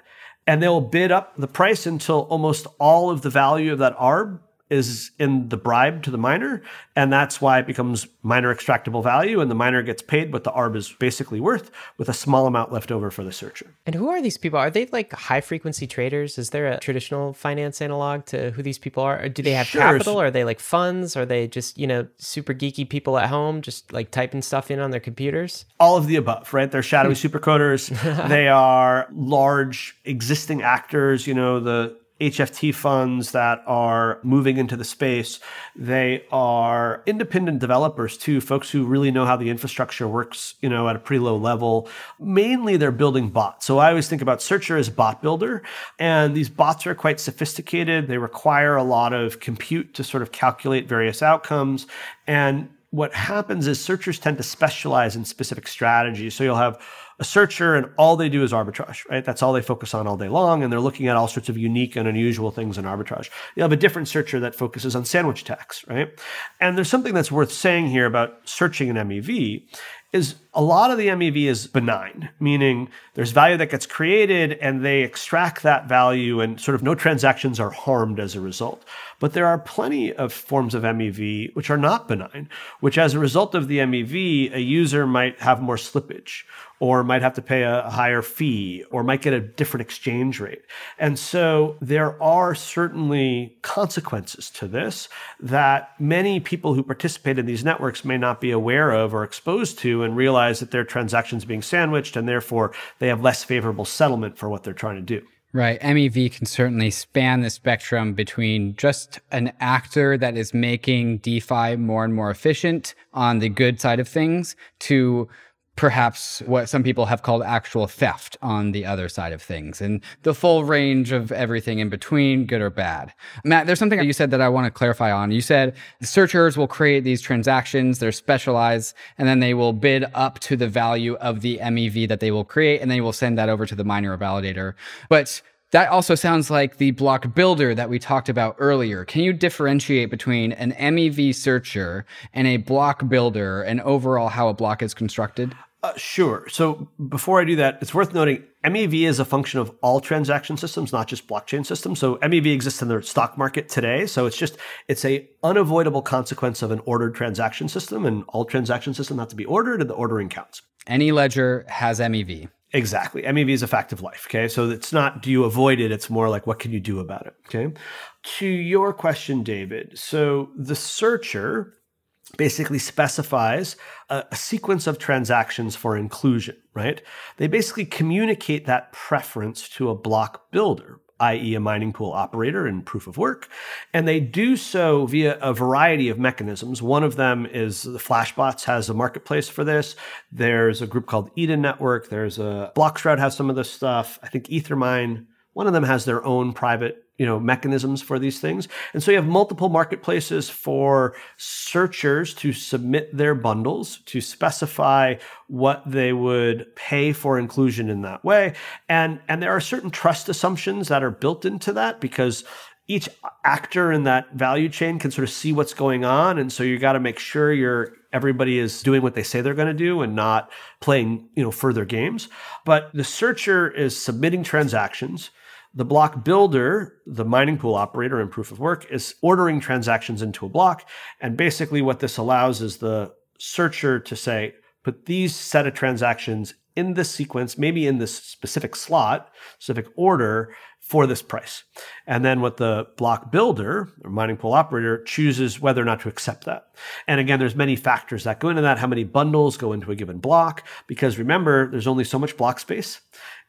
and they'll bid up the price until almost all of the value of that ARB is in the bribe to the miner, and that's why it becomes miner extractable value, and the miner gets paid what the ARB is basically worth, with a small amount left over for the searcher. And who are these people? Are they like high frequency traders? Is there a traditional finance analog to who these people are? Or do they have sure. capital? Are they like funds? Are they just you know super geeky people at home, just like typing stuff in on their computers? All of the above, right? They're shadowy supercoders. they are large existing actors. You know the HFT funds that are moving into the space. They are independent developers too, folks who really know how the infrastructure works, you know, at a pretty low level. Mainly they're building bots. So I always think about Searcher as bot builder. And these bots are quite sophisticated. They require a lot of compute to sort of calculate various outcomes. And what happens is searchers tend to specialize in specific strategies. So you'll have a searcher and all they do is arbitrage, right? That's all they focus on all day long. And they're looking at all sorts of unique and unusual things in arbitrage. You'll have a different searcher that focuses on sandwich attacks, right? And there's something that's worth saying here about searching an MEV is a lot of the MEV is benign, meaning there's value that gets created and they extract that value and sort of no transactions are harmed as a result. But there are plenty of forms of MEV which are not benign, which as a result of the MEV, a user might have more slippage or might have to pay a higher fee or might get a different exchange rate. And so there are certainly consequences to this that many people who participate in these networks may not be aware of or exposed to and realize that their transactions being sandwiched and therefore they have less favorable settlement for what they're trying to do. Right. MEV can certainly span the spectrum between just an actor that is making DeFi more and more efficient on the good side of things to perhaps what some people have called actual theft on the other side of things and the full range of everything in between, good or bad. Matt, there's something that you said that I want to clarify on. You said searchers will create these transactions, they're specialized, and then they will bid up to the value of the MEV that they will create, and they will send that over to the miner or validator. But that also sounds like the block builder that we talked about earlier. Can you differentiate between an MEV searcher and a block builder and overall how a block is constructed? Uh, sure. So before I do that, it's worth noting MEV is a function of all transaction systems, not just blockchain systems. So MEV exists in the stock market today. So it's just it's a unavoidable consequence of an ordered transaction system, and all transaction systems have to be ordered, and the ordering counts. Any ledger has MEV. Exactly. MEV is a fact of life. Okay. So it's not do you avoid it? It's more like what can you do about it? Okay. To your question, David. So the searcher basically specifies a, a, sequence of transactions for inclusion, right? They basically communicate that preference to a block builder, i.e., a mining pool operator in proof of work. And they do so via a variety of mechanisms. One of them is the Flashbots has a marketplace for this. There's a group called Eden Network. There's a Bloxroute has some of this stuff. I think Ethermine, one of them has their own private you know mechanisms for these things. And so you have multiple marketplaces for searchers to submit their bundles to specify what they would pay for inclusion in that way. And and there are certain trust assumptions that are built into that because each actor in that value chain can sort of see what's going on. And so you got to make sure you're everybody is doing what they say they're going to do and not playing you know further games. But the searcher is submitting transactions the block builder, the mining pool operator in proof of work, is ordering transactions into a block. And basically, what this allows is the searcher to say, put these set of transactions in this sequence, maybe in this specific slot, specific order for this price. And then what the block builder or mining pool operator chooses whether or not to accept that. And again, there's many factors that go into that. How many bundles go into a given block? Because remember, there's only so much block space.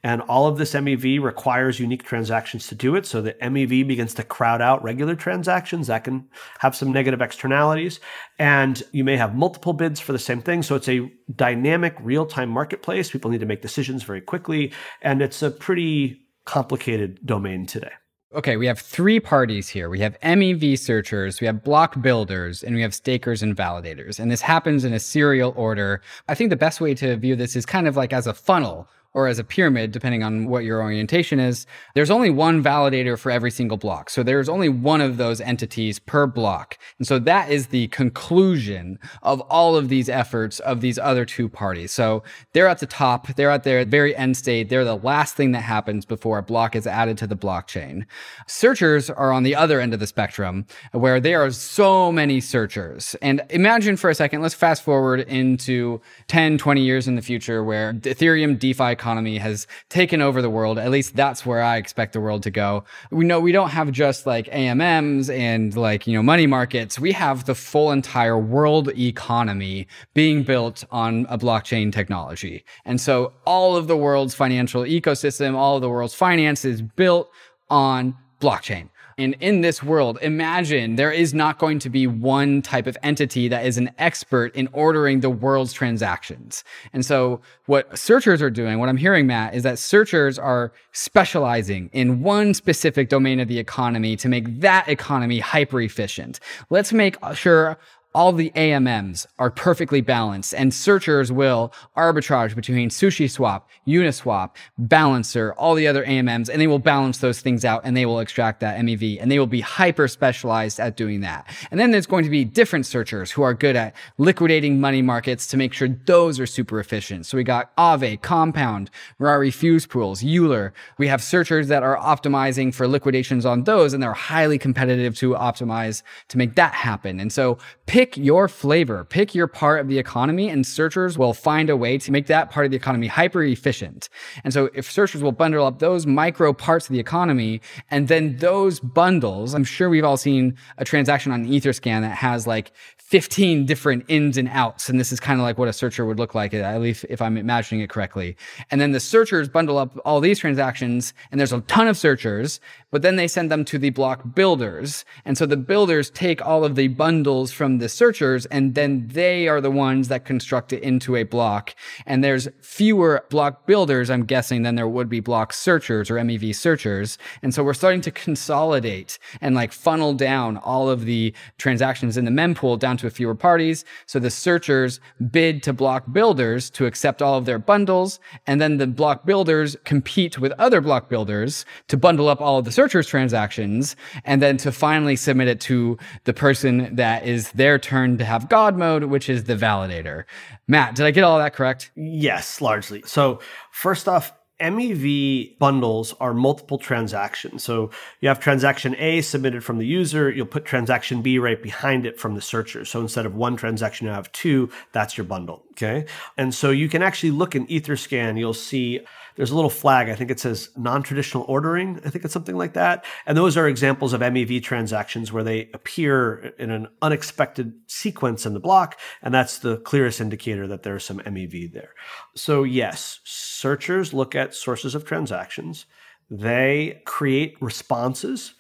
And all of this MEV requires unique transactions to do it. So the MEV begins to crowd out regular transactions. That can have some negative externalities. And you may have multiple bids for the same thing. So it's a dynamic real time marketplace. People need to make decisions very quickly. And it's a pretty complicated domain today. Okay, we have three parties here. We have MEV searchers, we have block builders, and we have stakers and validators. And this happens in a serial order. I think the best way to view this is kind of like as a funnel or as a pyramid, depending on what your orientation is, there's only one validator for every single block. So there's only one of those entities per block. And so that is the conclusion of all of these efforts of these other two parties. So they're at the top, they're at their very end state, they're the last thing that happens before a block is added to the blockchain. Searchers are on the other end of the spectrum where there are so many searchers. And imagine for a second, let's fast forward into 10, 20 years in the future where Ethereum DeFi economy has taken over the world. At least that's where I expect the world to go. We know we don't have just like AMMs and like, you know, money markets. We have the full entire world economy being built on a blockchain technology. And so all of the world's financial ecosystem, all of the world's finance is built on blockchain. And in this world, imagine there is not going to be one type of entity that is an expert in ordering the world's transactions. And so what searchers are doing, what I'm hearing, Matt, is that searchers are specializing in one specific domain of the economy to make that economy hyper efficient. Let's make sure all the AMMs are perfectly balanced and searchers will arbitrage between SushiSwap, Uniswap, Balancer, all the other AMMs, and they will balance those things out and they will extract that MEV and they will be hyper specialized at doing that. And then there's going to be different searchers who are good at liquidating money markets to make sure those are super efficient. So we got Aave, Compound, Rari Fuse Pools, Euler. We have searchers that are optimizing for liquidations on those and they're highly competitive to optimize to make that happen. And so pick pick your flavor, pick your part of the economy, and searchers will find a way to make that part of the economy hyper efficient. And so if searchers will bundle up those micro parts of the economy, and then those bundles, I'm sure we've all seen a transaction on Etherscan that has like 15 different ins and outs. And this is kind of like what a searcher would look like, at least if I'm imagining it correctly. And then the searchers bundle up all these transactions, and there's a ton of searchers, but then they send them to the block builders. And so the builders take all of the bundles from the searchers, and then they are the ones that construct it into a block. And there's fewer block builders, I'm guessing, than there would be block searchers or MEV searchers. And so we're starting to consolidate and like funnel down all of the transactions in the mempool down to a fewer parties. So the searchers bid to block builders to accept all of their bundles, and then the block builders compete with other block builders to bundle up all of the searchers transactions, and then to finally submit it to the person that is their turn to have God mode, which is the validator. Matt, did I get all that correct? Yes, largely. So first off, MEV bundles are multiple transactions. So you have transaction A submitted from the user, you'll put transaction B right behind it from the searcher. So instead of one transaction, you have two, that's your bundle. Okay. And so you can actually look in Etherscan, you'll see there's a little flag. I think it says non-traditional ordering. I think it's something like that. And those are examples of MEV transactions where they appear in an unexpected sequence in the block. And that's the clearest indicator that there's some MEV there. So yes, searchers look at sources of transactions. They create responses,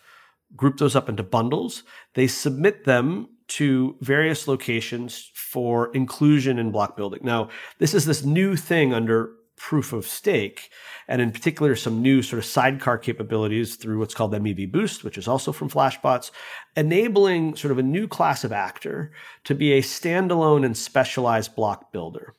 group those up into bundles. They submit them to various locations for inclusion in block building. Now, this is this new thing under proof of stake, and in particular, some new sort of sidecar capabilities through what's called MEV Boost, which is also from Flashbots, enabling sort of a new class of actor to be a standalone and specialized block builder.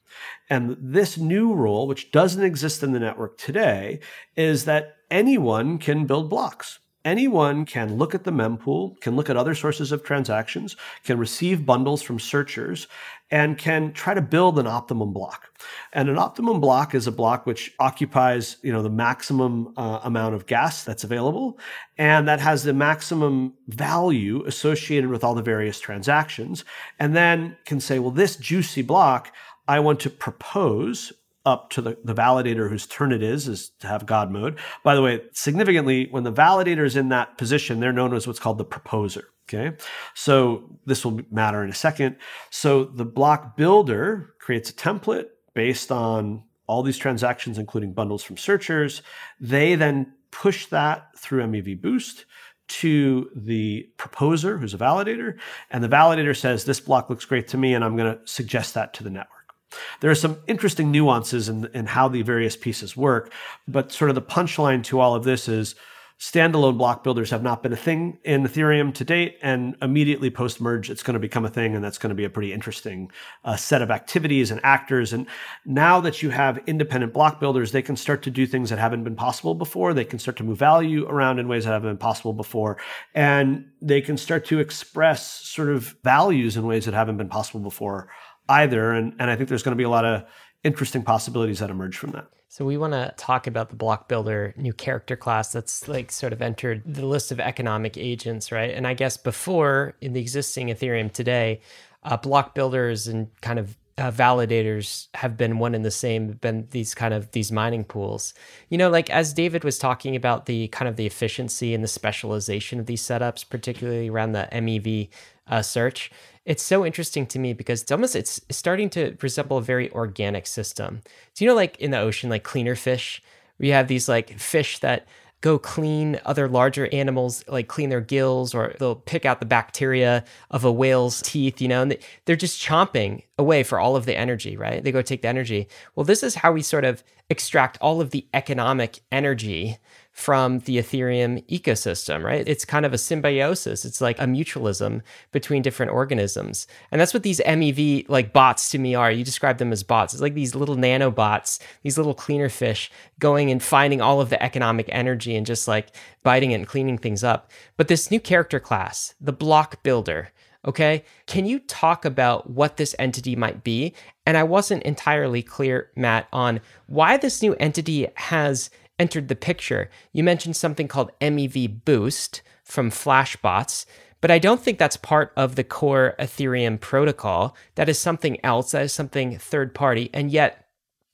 And this new rule, which doesn't exist in the network today, is that anyone can build blocks anyone can look at the mempool, can look at other sources of transactions, can receive bundles from searchers, and can try to build an optimum block. And an optimum block is a block which occupies, you know, the maximum uh, amount of gas that's available, and that has the maximum value associated with all the various transactions, and then can say, well, this juicy block, I want to propose up to the, the validator whose turn it is, is to have God mode. By the way, significantly, when the validator is in that position, they're known as what's called the proposer. Okay. So this will matter in a second. So the block builder creates a template based on all these transactions, including bundles from searchers. They then push that through MEV Boost to the proposer, who's a validator. And the validator says, This block looks great to me, and I'm going to suggest that to the network. There are some interesting nuances in, in how the various pieces work, but sort of the punchline to all of this is standalone block builders have not been a thing in Ethereum to date, and immediately post merge, it's going to become a thing, and that's going to be a pretty interesting uh, set of activities and actors. And now that you have independent block builders, they can start to do things that haven't been possible before. They can start to move value around in ways that haven't been possible before, and they can start to express sort of values in ways that haven't been possible before either. And, and I think there's going to be a lot of interesting possibilities that emerge from that. So we want to talk about the block builder new character class that's like sort of entered the list of economic agents, right? And I guess before in the existing Ethereum today, uh, block builders and kind of uh, validators have been one and the same been these kind of these mining pools you know like as david was talking about the kind of the efficiency and the specialization of these setups particularly around the mev uh, search it's so interesting to me because it's almost it's starting to resemble a very organic system. Do you know like in the ocean like cleaner fish? We have these like fish that go clean other larger animals, like clean their gills, or they'll pick out the bacteria of a whale's teeth, you know, and they're just chomping away for all of the energy, right? They go take the energy. Well, this is how we sort of extract all of the economic energy from the Ethereum ecosystem, right? It's kind of a symbiosis. It's like a mutualism between different organisms. And that's what these MEV like bots to me are. You describe them as bots. It's like these little nanobots, these little cleaner fish going and finding all of the economic energy and just like biting it and cleaning things up. But this new character class, the block builder, Okay. Can you talk about what this entity might be? And I wasn't entirely clear, Matt, on why this new entity has entered the picture. You mentioned something called MEV Boost from Flashbots, but I don't think that's part of the core Ethereum protocol. That is something else, that is something third party. And yet,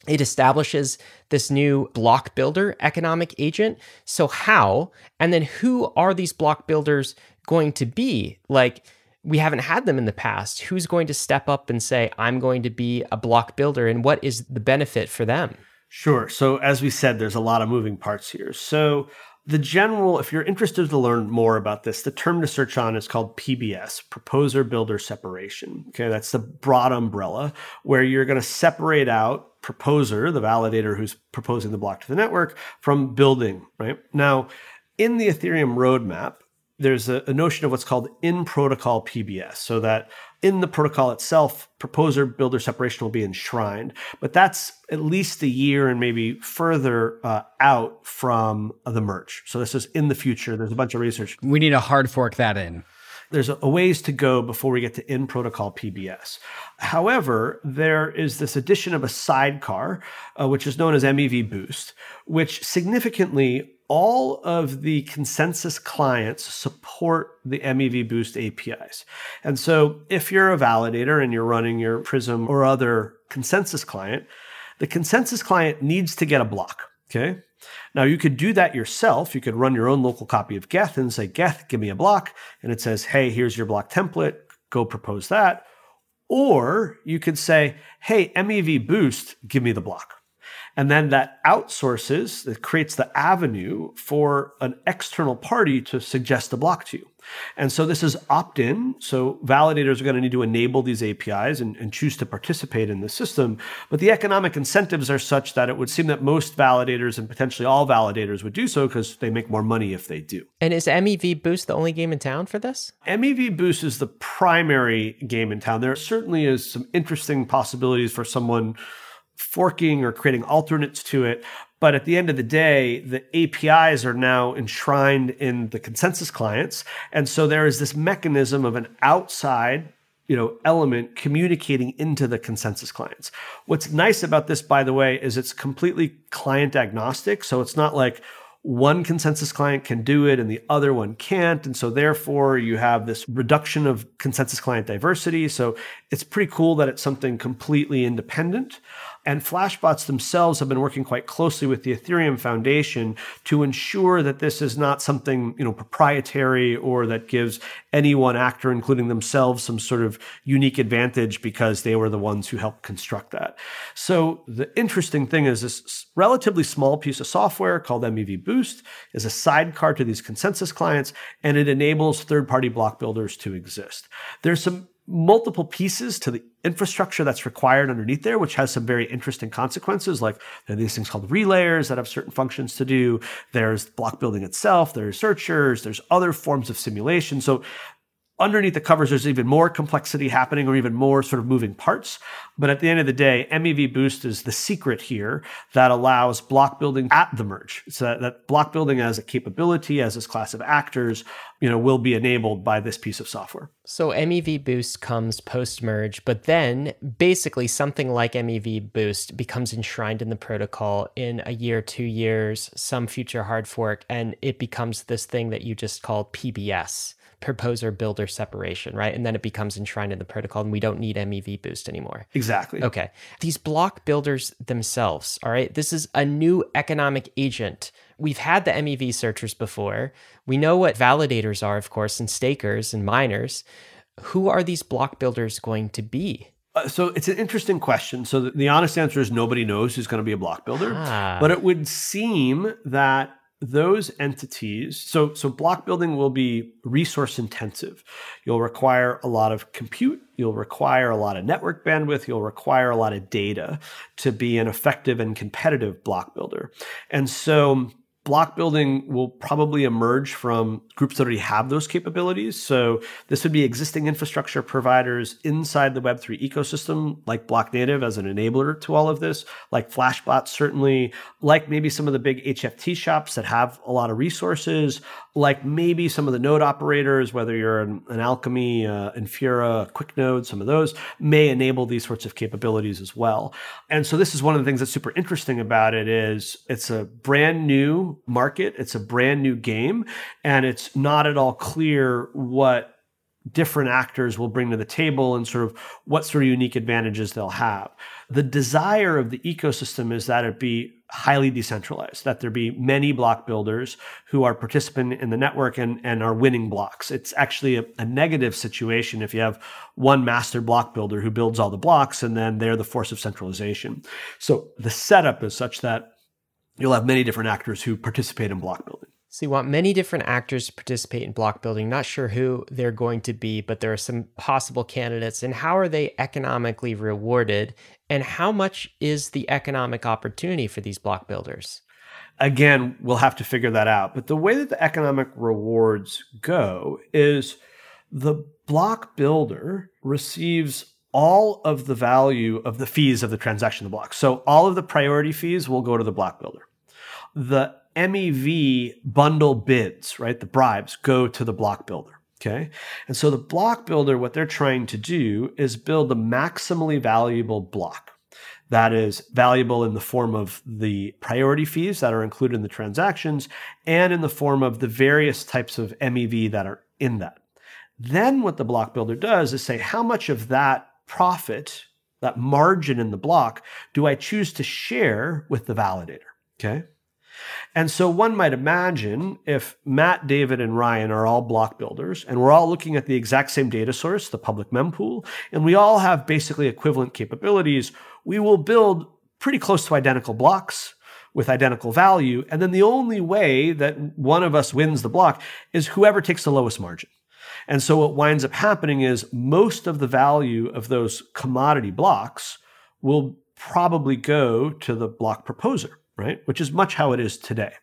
it establishes this new block builder economic agent. So, how and then who are these block builders going to be? Like, we haven't had them in the past. Who's going to step up and say, I'm going to be a block builder? And what is the benefit for them? Sure. So, as we said, there's a lot of moving parts here. So, the general, if you're interested to learn more about this, the term to search on is called PBS, Proposer Builder Separation. Okay, that's the broad umbrella where you're going to separate out proposer, the validator who's proposing the block to the network, from building, right? Now, in the Ethereum roadmap, there's a, a notion of what's called in protocol PBS, so that in the protocol itself, proposer builder separation will be enshrined. But that's at least a year and maybe further uh, out from the merge. So this is in the future. There's a bunch of research. We need to hard fork that in. There's a, ways to go before we get to in protocol PBS. However, there is this addition of a sidecar, uh, which is known as MEV Boost, which significantly all of the consensus clients support the MEV Boost APIs. And so if you're a validator and you're running your Prism or other consensus client, the consensus client needs to get a block. Okay. Now you could do that yourself. You could run your own local copy of Geth and say, Geth, give me a block. And it says, hey, here's your block template. Go propose that. Or you could say, hey, MEV Boost, give me the block. And then that outsources, it creates the avenue for an external party to suggest a block to you. And so this is opt in. So validators are going to need to enable these APIs and, and, choose to participate in the system. But the economic incentives are such that it would seem that most validators and potentially all validators would do so because they make more money if they do. And is MEV Boost the only game in town for this? MEV Boost is the primary game in town. There certainly is some interesting possibilities for someone forking or creating alternates to it. But at the end of the day, the APIs are now enshrined in the consensus clients. And so there is this mechanism of an outside you know element communicating into the consensus clients. What's nice about this by the way is it's completely client agnostic, so it's not like one consensus client can do it and the other one can't. And so therefore you have this reduction of consensus client diversity. So it's pretty cool that it's something completely independent. And Flashbots themselves have been working quite closely with the Ethereum Foundation to ensure that this is not something, you know, proprietary or that gives any one actor, including themselves, some sort of unique advantage because they were the ones who helped construct that. So the interesting thing is this relatively small piece of software called MEV Boost is a sidecar to these consensus clients, and it enables third-party block builders to exist. There's some multiple pieces to the infrastructure that's required underneath there, which has some very interesting consequences. Like there are these things called relayers that have certain functions to do. There's block building itself. There's searchers. There's other forms of simulation. So underneath the covers, there's even more complexity happening or even more sort of moving parts. But at the end of the day, MEV Boost is the secret here that allows block building at the merge. So that, that block building as a capability, as this class of actors, you know, will be enabled by this piece of software. So MEV Boost comes post merge, but then basically something like MEV Boost becomes enshrined in the protocol in a year, two years, some future hard fork, and it becomes this thing that you just called PBS proposer builder separation, right? And then it becomes enshrined in the protocol and we don't need MEV boost anymore. Exactly. Okay. These block builders themselves, all right? This is a new economic agent. We've had the MEV searchers before. We know what validators are, of course, and stakers and miners. Who are these block builders going to be? Uh, so it's an interesting question. So the, the, honest answer is nobody knows who's going to be a block builder. Ah. But it would seem that those entities so so block building will be resource intensive. You'll require a lot of compute you'll require a lot of network bandwidth you'll require a lot of data to be an effective and competitive block builder. And so block building will probably emerge from groups that already have those capabilities. So this would be existing infrastructure providers inside the Web3 ecosystem, like Blocknative as an enabler to all of this, like Flashbot, certainly, like maybe some of the big HFT shops that have a lot of resources, like maybe some of the node operators, whether you're an, an Alchemy, uh, Infura, QuickNode, some of those may enable these sorts of capabilities as well. And so this is one of the things that's super interesting about it is it's a brand new market. It's a brand new game and it's not at all clear what different actors will bring to the table and sort of what sort of unique advantages they'll have. The desire of the ecosystem is that it be highly decentralized, that there be many block builders who are participant in the network and, and are winning blocks. It's actually a, a negative situation if you have one master block builder who builds all the blocks and then they're the force of centralization. So the setup is such that you'll have many different actors who participate in block building. So you want many different actors to participate in block building. Not sure who they're going to be, but there are some possible candidates. And how are they economically rewarded? And how much is the economic opportunity for these block builders? Again, we'll have to figure that out. But the way that the economic rewards go is the block builder receives all of the value of the fees of the transaction of the block. So all of the priority fees will go to the block builder. The MEV bundle bids, right? The bribes go to the block builder. Okay. And so the block builder, what they're trying to do is build a maximally valuable block that is valuable in the form of the priority fees that are included in the transactions and in the form of the various types of MEV that are in that. Then what the block builder does is say, how much of that profit, that margin in the block, do I choose to share with the validator? Okay. And so one might imagine if Matt, David, and Ryan are all block builders and we're all looking at the exact same data source, the public mempool, and we all have basically equivalent capabilities, we will build pretty close to identical blocks with identical value. And then the only way that one of us wins the block is whoever takes the lowest margin. And so what winds up happening is most of the value of those commodity blocks will probably go to the block proposer right? Which is much how it is today.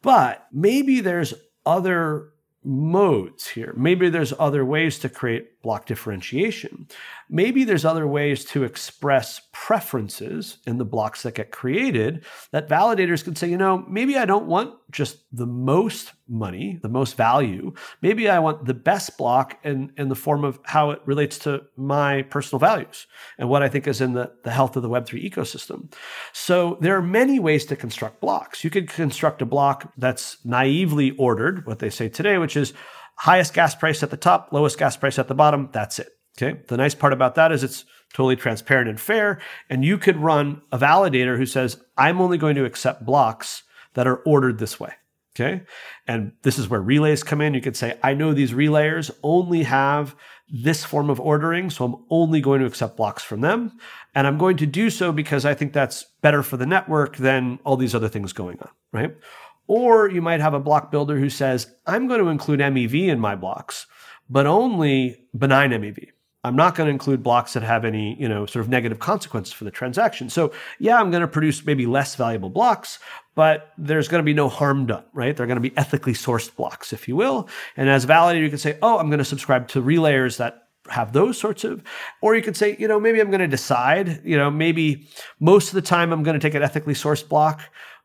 But maybe there's other modes here. Maybe there's other ways to create block differentiation. Maybe there's other ways to express preferences in the blocks that get created that validators can say, you know, maybe I don't want just the most money, the most value. Maybe I want the best block in, in the form of how it relates to my personal values and what I think is in the, the health of the Web3 ecosystem. So there are many ways to construct blocks. You could construct a block that's naively ordered, what they say today, which is highest gas price at the top, lowest gas price at the bottom. That's it. Okay. The nice part about that is it's totally transparent and fair. And you could run a validator who says, I'm only going to accept blocks that are ordered this way. Okay. And this is where relays come in. You could say, I know these relayers only have this form of ordering. So I'm only going to accept blocks from them. And I'm going to do so because I think that's better for the network than all these other things going on. Right. Or you might have a block builder who says, I'm going to include MEV in my blocks, but only benign MEV. I'm not going to include blocks that have any, you know, sort of negative consequences for the transaction. So yeah, I'm going to produce maybe less valuable blocks, but there's going to be no harm done, right? They're going to be ethically sourced blocks, if you will. And as validator, you can say, oh, I'm going to subscribe to relayers that have those sorts of, or you could say, you know, maybe I'm going to decide, you know, maybe most of the time I'm going to take an ethically sourced block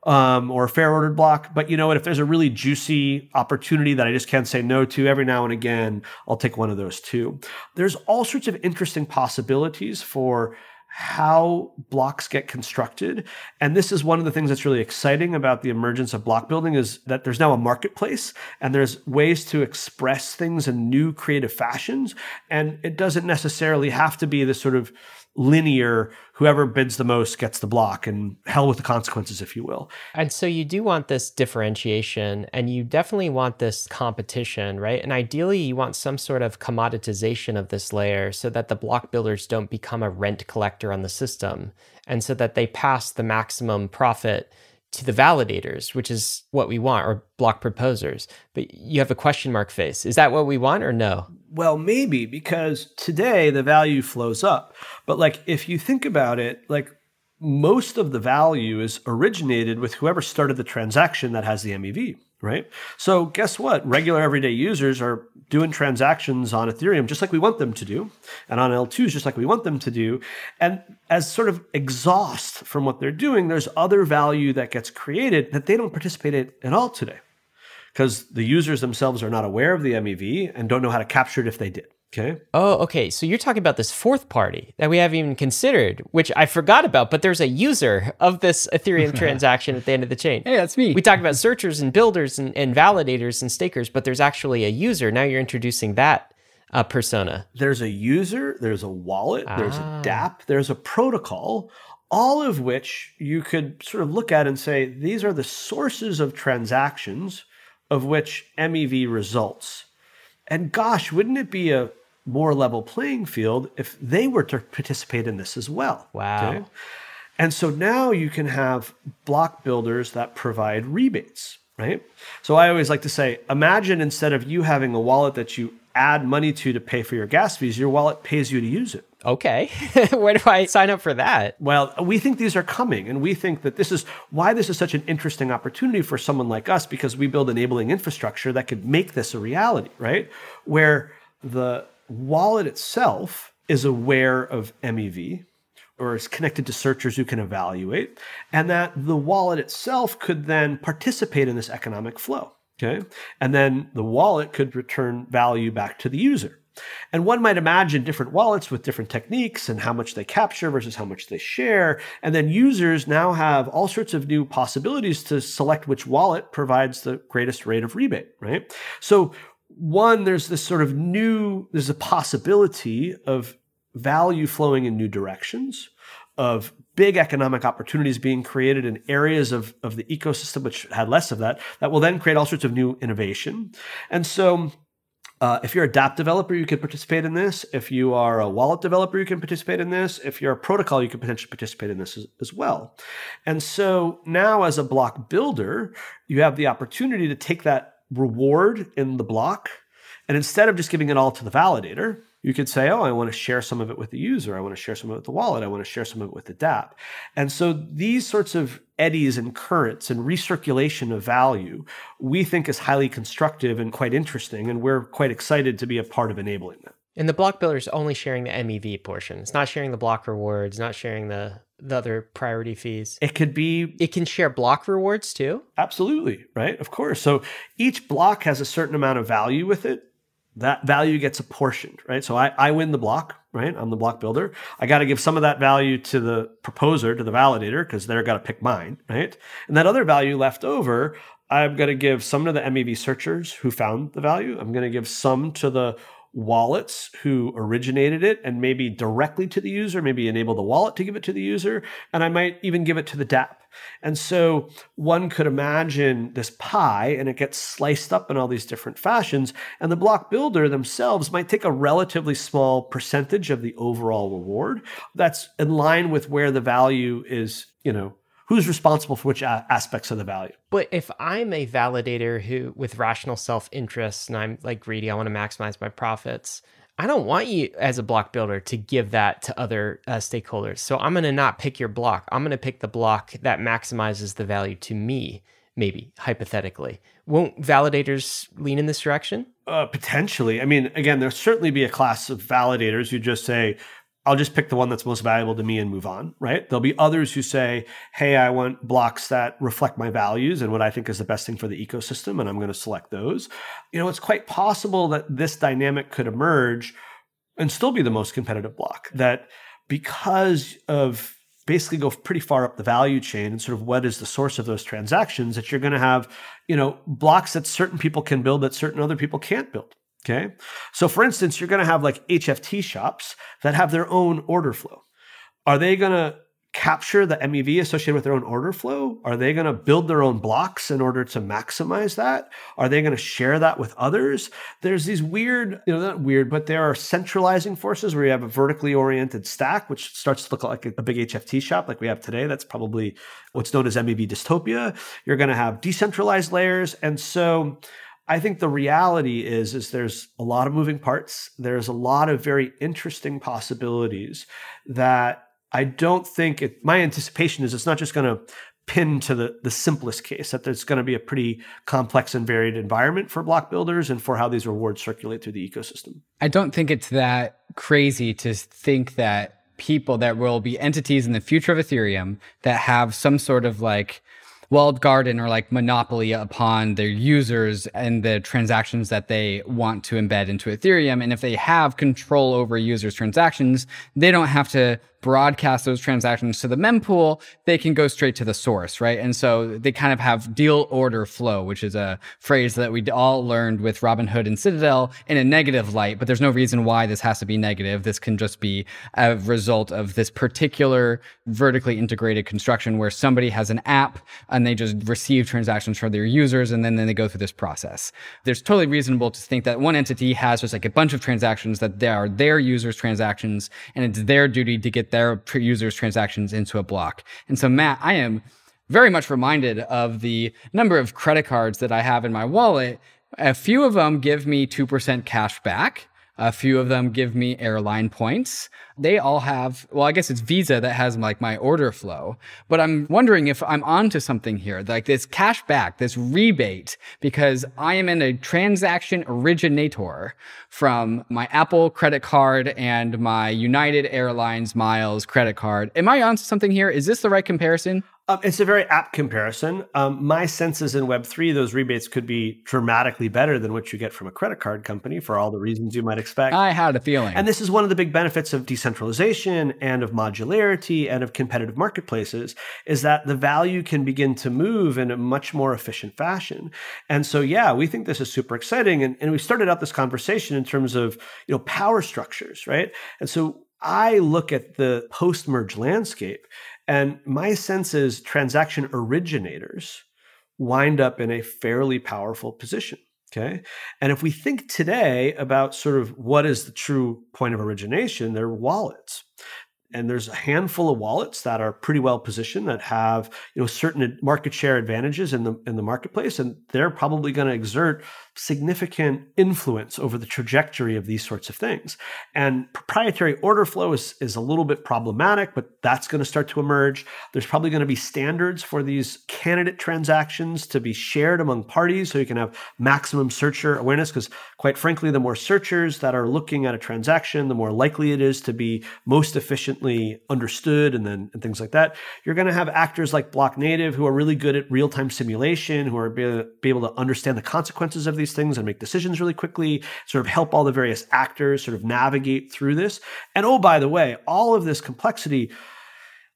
um, or a fair ordered block. But you know what? If there's a really juicy opportunity that I just can't say no to every now and again, I'll take one of those too. There's all sorts of interesting possibilities for how blocks get constructed. And this is one of the things that's really exciting about the emergence of block building is that there's now a marketplace and there's ways to express things in new creative fashions. And it doesn't necessarily have to be this sort of linear whoever bids the most gets the block and hell with the consequences if you will. And so you do want this differentiation and you definitely want this competition right? And ideally you want some sort of commoditization of this layer so that the block builders don't become a rent collector on the system and so that they pass the maximum profit to the validators, which is what we want, or block proposers. But you have a question mark face. Is that what we want or no? Well, maybe because today the value flows up. But like if you think about it, like most of the value is originated with whoever started the transaction that has the MEV right? So guess what? Regular everyday users are doing transactions on Ethereum just like we want them to do, and on L2s just like we want them to do. And as sort of exhaust from what they're doing, there's other value that gets created that they don't participate in at all today. Because the users themselves are not aware of the MEV and don't know how to capture it if they did. Okay. Oh, okay. So you're talking about this fourth party that we haven't even considered, which I forgot about, but there's a user of this Ethereum transaction at the end of the chain. Hey, that's me. We talked about searchers and builders and, and validators and stakers, but there's actually a user. Now you're introducing that uh, persona. There's a user, there's a wallet, ah. there's a ah. dApp, there's a protocol, all of which you could sort of look at and say, these are the sources of transactions of which MEV results. And gosh, wouldn't it be a more level playing field if they were to participate in this as well? Wow. Okay? And so now you can have block builders that provide rebates. right? So I always like to say, imagine instead of you having a wallet that you add money to to pay for your gas fees, your wallet pays you to use it. Okay. Where do I sign up for that? Well, we think these are coming, and we think that this is why this is such an interesting opportunity for someone like us because we build enabling infrastructure that could make this a reality, right? Where the wallet itself is aware of MEV or is connected to searchers who can evaluate, and that the wallet itself could then participate in this economic flow. Okay. And then the wallet could return value back to the user. And one might imagine different wallets with different techniques and how much they capture versus how much they share. And then users now have all sorts of new possibilities to select which wallet provides the greatest rate of rebate, right? So, one, there's this sort of new, there's a possibility of value flowing in new directions of big economic opportunities being created in areas of, of the ecosystem which had less of that, that will then create all sorts of new innovation. And so uh, if you're a dApp developer, you can participate in this. If you are a wallet developer, you can participate in this. If you're a protocol, you can potentially participate in this as, as, well. And so now, as a block builder, you have the opportunity to take that reward in the block, and instead of just giving it all to the validator, you could say, oh, I want to share some of it with the user. I want to share some of it with the wallet. I want to share some of it with the dApp. And so these sorts of eddies and currents and recirculation of value, we think is highly constructive and quite interesting. And we're quite excited to be a part of enabling that. And the block builder is only sharing the MEV portion. It's not sharing the block rewards, not sharing the the other priority fees. It could be it can share block rewards too. Absolutely, right? Of course. So each block has a certain amount of value with it that value gets apportioned, right? So I, I win the block, right? I'm the block builder. I got to give some of that value to the proposer, to the validator, because they're got to pick mine, right? And that other value left over, I'm going to give some to the MEV searchers who found the value. I'm going to give some to the wallets who originated it and maybe directly to the user, maybe enable the wallet to give it to the user. And I might even give it to the dApp. And so one could imagine this pie and it gets sliced up in all these different fashions. And the block builder themselves might take a relatively small percentage of the overall reward that's in line with where the value is, you know, who's responsible for which aspects of the value. But if I'm a validator who with rational self-interest and I'm like greedy, I want to maximize my profits. I don't want you as a block builder to give that to other uh, stakeholders. So I'm going to not pick your block. I'm going to pick the block that maximizes the value to me, maybe hypothetically. Won't validators lean in this direction? Uh, potentially. I mean, again, there'll certainly be a class of validators who just say, I'll just pick the one that's most valuable to me and move on, right? There'll be others who say, hey, I want blocks that reflect my values and what I think is the best thing for the ecosystem, and I'm going to select those. You know, it's quite possible that this dynamic could emerge and still be the most competitive block. That because of basically go pretty far up the value chain and sort of what is the source of those transactions that you're going to have you know blocks that certain people can build that certain other people can't build Okay. So for instance, you're going to have like HFT shops that have their own order flow. Are they going to capture the MEV associated with their own order flow? Are they going to build their own blocks in order to maximize that? Are they going to share that with others? There's these weird, you know, not weird, but there are centralizing forces where you have a vertically oriented stack, which starts to look like a, big HFT shop like we have today. That's probably what's known as MEV dystopia. You're going to have decentralized layers. And so I think the reality is is there's a lot of moving parts. There's a lot of very interesting possibilities that I don't think it, my anticipation is it's not just going to pin to the, the simplest case that there's going to be a pretty complex and varied environment for block builders and for how these rewards circulate through the ecosystem. I don't think it's that crazy to think that people that will be entities in the future of Ethereum that have some sort of like walled garden or like monopoly upon their users and the transactions that they want to embed into Ethereum. And if they have control over users' transactions, they don't have to broadcast those transactions to the mempool, they can go straight to the source, right? And so they kind of have deal order flow, which is a phrase that we all learned with Robinhood and Citadel in a negative light, but there's no reason why this has to be negative. This can just be a result of this particular vertically integrated construction where somebody has an app and they just receive transactions from their users and then, then they go through this process. There's totally reasonable to think that one entity has just like a bunch of transactions that they are their users' transactions and it's their duty to get their users' transactions into a block. And so, Matt, I am very much reminded of the number of credit cards that I have in my wallet. A few of them give me 2% cash back. A few of them give me airline points. They all have, well, I guess it's Visa that has like my order flow. But I'm wondering if I'm onto something here, like this cash back, this rebate, because I am in a transaction originator from my Apple credit card and my United Airlines miles credit card. Am I onto something here? Is this the right comparison? Um, it's a very apt comparison. Um, my sense is in Web3, those rebates could be dramatically better than what you get from a credit card company for all the reasons you might expect. I had a feeling. And this is one of the big benefits of decentralization and of modularity and of competitive marketplaces is that the value can begin to move in a much more efficient fashion. And so, yeah, we think this is super exciting. And, and we started out this conversation in terms of, you know, power structures, right? And so I look at the post merge landscape and my sense is transaction originators wind up in a fairly powerful position. Okay. And if we think today about sort of what is the true point of origination, they're wallets and there's a handful of wallets that are pretty well positioned that have you know certain market share advantages in the in the marketplace and they're probably going to exert significant influence over the trajectory of these sorts of things and proprietary order flow is, is a little bit problematic but that's going to start to emerge there's probably going to be standards for these candidate transactions to be shared among parties so you can have maximum searcher awareness because quite frankly the more searchers that are looking at a transaction the more likely it is to be most efficiently understood and then and things like that. You're going to have actors like Blocknative who are really good at real time simulation, who are be, be able to understand the consequences of these things and make decisions really quickly, sort of help all the various actors sort of navigate through this. And oh, by the way, all of this complexity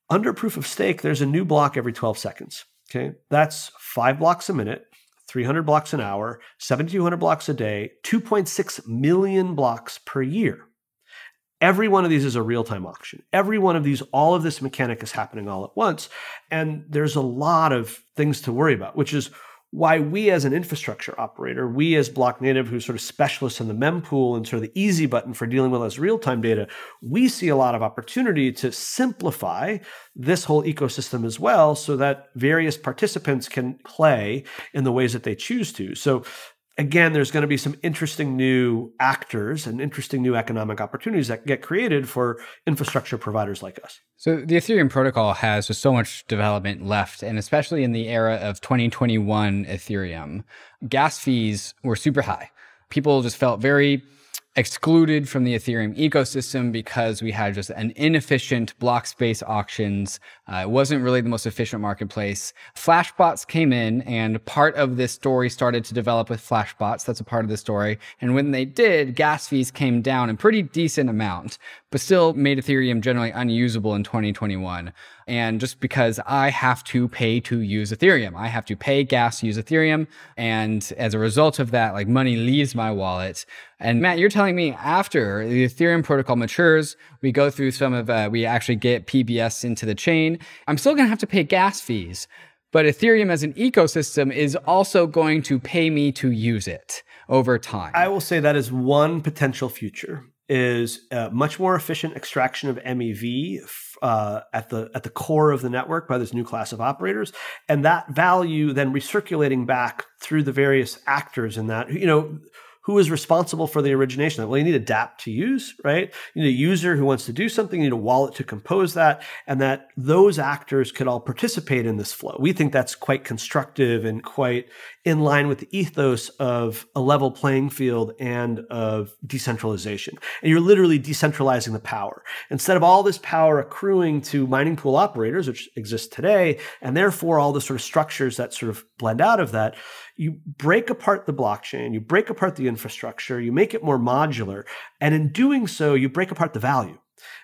under proof of stake, there's a new block every 12 seconds. Okay. That's five blocks a minute. 300 blocks an hour, 7,200 blocks a day, 2.6 million blocks per year. Every one of these is a real time auction. Every one of these, all of this mechanic is happening all at once. And there's a lot of things to worry about, which is why we as an infrastructure operator, we as Blocknative, who's sort of specialists in the mempool and sort of the easy button for dealing with us real time data, we see a lot of opportunity to simplify this whole ecosystem as well so that various participants can play in the ways that they choose to. So again, there's going to be some interesting new actors and interesting new economic opportunities that get created for infrastructure providers like us. So the Ethereum protocol has so much development left, and especially in the era of 2021 Ethereum, gas fees were super high. People just felt very excluded from the Ethereum ecosystem because we had just an inefficient block space auctions. Uh, it wasn't really the most efficient marketplace. Flashbots came in and part of this story started to develop with Flashbots. That's a part of the story. And when they did, gas fees came down a pretty decent amount, but still made Ethereum generally unusable in 2021. And just because I have to pay to use Ethereum, I have to pay gas to use Ethereum. And as a result of that, like money leaves my wallet. And Matt, you're telling me after the Ethereum protocol matures, we go through some of, uh, we actually get PBS into the chain. I'm still going to have to pay gas fees, but Ethereum as an ecosystem is also going to pay me to use it over time. I will say that is one potential future is much more efficient extraction of MEV uh, at the at the core of the network by this new class of operators, and that value then recirculating back through the various actors in that. You know, who is responsible for the origination? Well, you need a dApp to use, right? You need a user who wants to do something, you need a wallet to compose that, and that those actors could all participate in this flow. We think that's quite constructive and quite in line with the ethos of a level playing field and of decentralization. And you're literally decentralizing the power. Instead of all this power accruing to mining pool operators, which exist today, and therefore all the sort of structures that sort of blend out of that, you break apart the blockchain, you break apart the infrastructure, you make it more modular. And in doing so, you break apart the value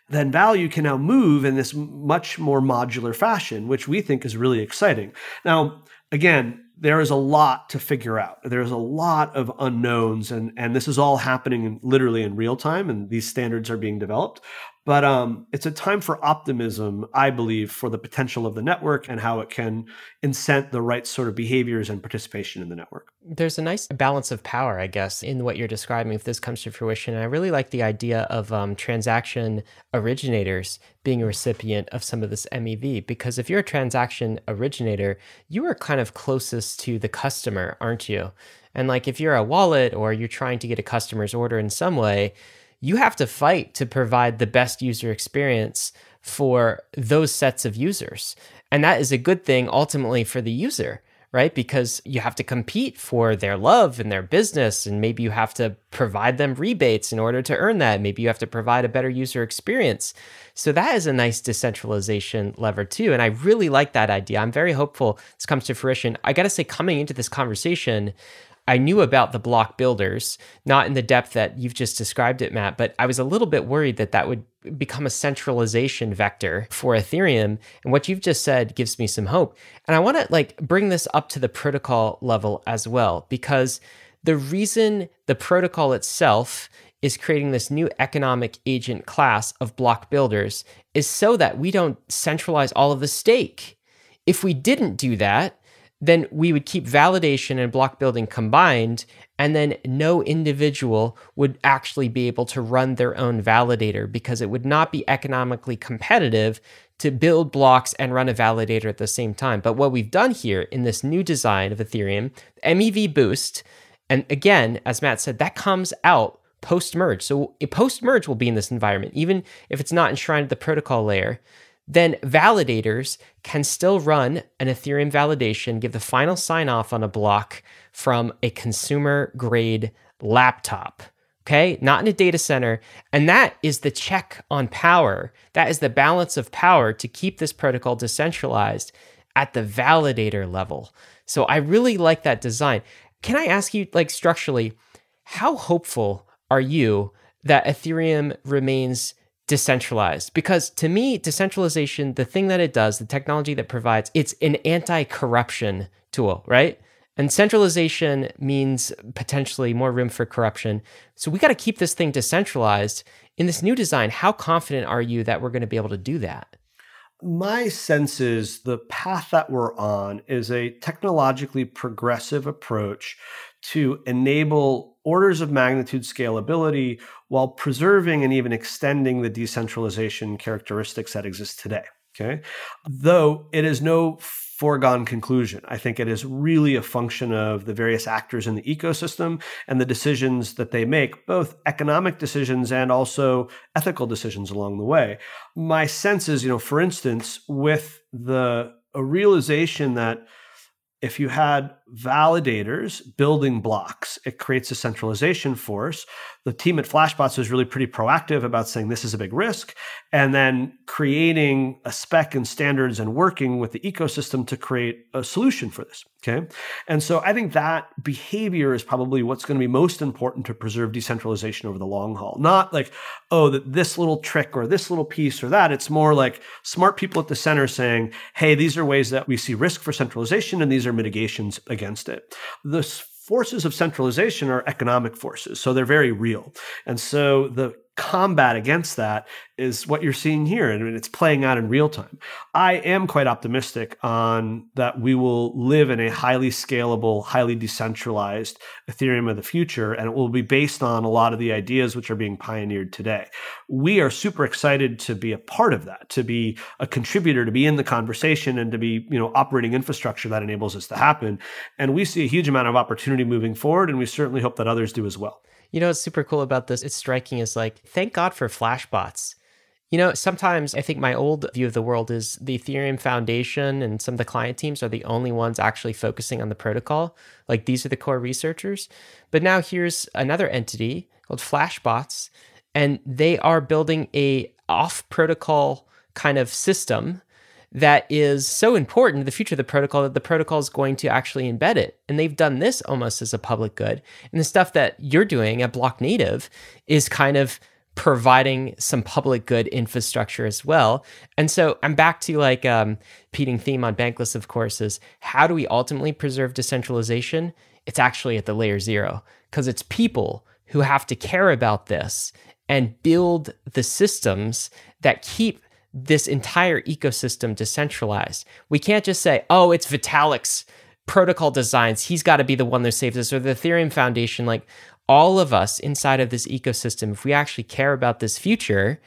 then value can now move in this much more modular fashion, which we think is really exciting. Now, again, there is a lot to figure out. There's a lot of unknowns, and, and this is all happening in, literally in real time, and these standards are being developed. But um, it's a time for optimism, I believe, for the potential of the network and how it can incent the right sort of behaviors and participation in the network. There's a nice balance of power, I guess, in what you're describing if this comes to fruition. And I really like the idea of um, transaction originators being a recipient of some of this MEV, because if you're a transaction originator, you are kind of closest to the customer, aren't you? And like if you're a wallet or you're trying to get a customer's order in some way, you have to fight to provide the best user experience for those sets of users. And that is a good thing ultimately for the user, right? Because you have to compete for their love and their business. And maybe you have to provide them rebates in order to earn that. Maybe you have to provide a better user experience. So that is a nice decentralization lever too. And I really like that idea. I'm very hopeful this comes to fruition. I got to say, coming into this conversation, I knew about the block builders, not in the depth that you've just described it, Matt, but I was a little bit worried that that would become a centralization vector for Ethereum. And what you've just said gives me some hope. And I want to like bring this up to the protocol level as well, because the reason the protocol itself is creating this new economic agent class of block builders is so that we don't centralize all of the stake. If we didn't do that, then we would keep validation and block building combined, and then no individual would actually be able to run their own validator because it would not be economically competitive to build blocks and run a validator at the same time. But what we've done here in this new design of Ethereum, MEV Boost, and again, as Matt said, that comes out post merge. So a post merge will be in this environment, even if it's not enshrined at the protocol layer then validators can still run an Ethereum validation, give the final sign off on a block from a consumer grade laptop. Okay, not in a data center. And that is the check on power. That is the balance of power to keep this protocol decentralized at the validator level. So I really like that design. Can I ask you, like, structurally, how hopeful are you that Ethereum remains decentralized. Because to me decentralization the thing that it does the technology that provides it's an anti-corruption tool right? And centralization means potentially more room for corruption. So we got to keep this thing decentralized. In this new design how confident are you that we're going to be able to do that my sense is the path that we're on is a technologically progressive approach to enable orders of magnitude scalability while preserving and even extending the decentralization characteristics that exist today. Okay. Though it is no foregone conclusion. I think it is really a function of the various actors in the ecosystem and the decisions that they make, both economic decisions and also ethical decisions along the way. My sense is, you know, for instance, with the a realization that if you had validators building blocks, it creates a centralization force. The team at Flashbots was really pretty proactive about saying this is a big risk and then creating a spec and standards and working with the ecosystem to create a solution for this. Okay. And so I think that behavior is probably what's going to be most important to preserve decentralization over the long haul. Not like, oh, that this little trick or this little piece or that. It's more like smart people at the center saying, hey, these are ways that we see risk for centralization and these are mitigations against it. The forces of centralization are economic forces, so they're very real. And so the combat against that is what you're seeing here and it's playing out in real time. I am quite optimistic on that we will live in a highly scalable, highly decentralized Ethereum of the future and it will be based on a lot of the ideas which are being pioneered today. We are super excited to be a part of that, to be a contributor, to be in the conversation and to be, you know, operating infrastructure that enables this to happen. And we see a huge amount of opportunity moving forward and we certainly hope that others do as well. You know what's super cool about this? It's striking is like, thank God for flashbots. You know, sometimes I think my old view of the world is the Ethereum Foundation and some of the client teams are the only ones actually focusing on the protocol. Like these are the core researchers. But now here's another entity called Flashbots, and they are building a off protocol kind of system that is so important to the future of the protocol that the protocol is going to actually embed it. And they've done this almost as a public good. And the stuff that you're doing at Blocknative is kind of providing some public good infrastructure as well. And so I'm back to like um repeating theme on Bankless, of course, is how do we ultimately preserve decentralization? It's actually at the layer zero because it's people who have to care about this and build the systems that keep this entire ecosystem decentralized. We can't just say, oh, it's Vitalik's protocol designs. He's got to be the one that saves us, or the Ethereum Foundation. Like all of us inside of this ecosystem, if we actually care about this future,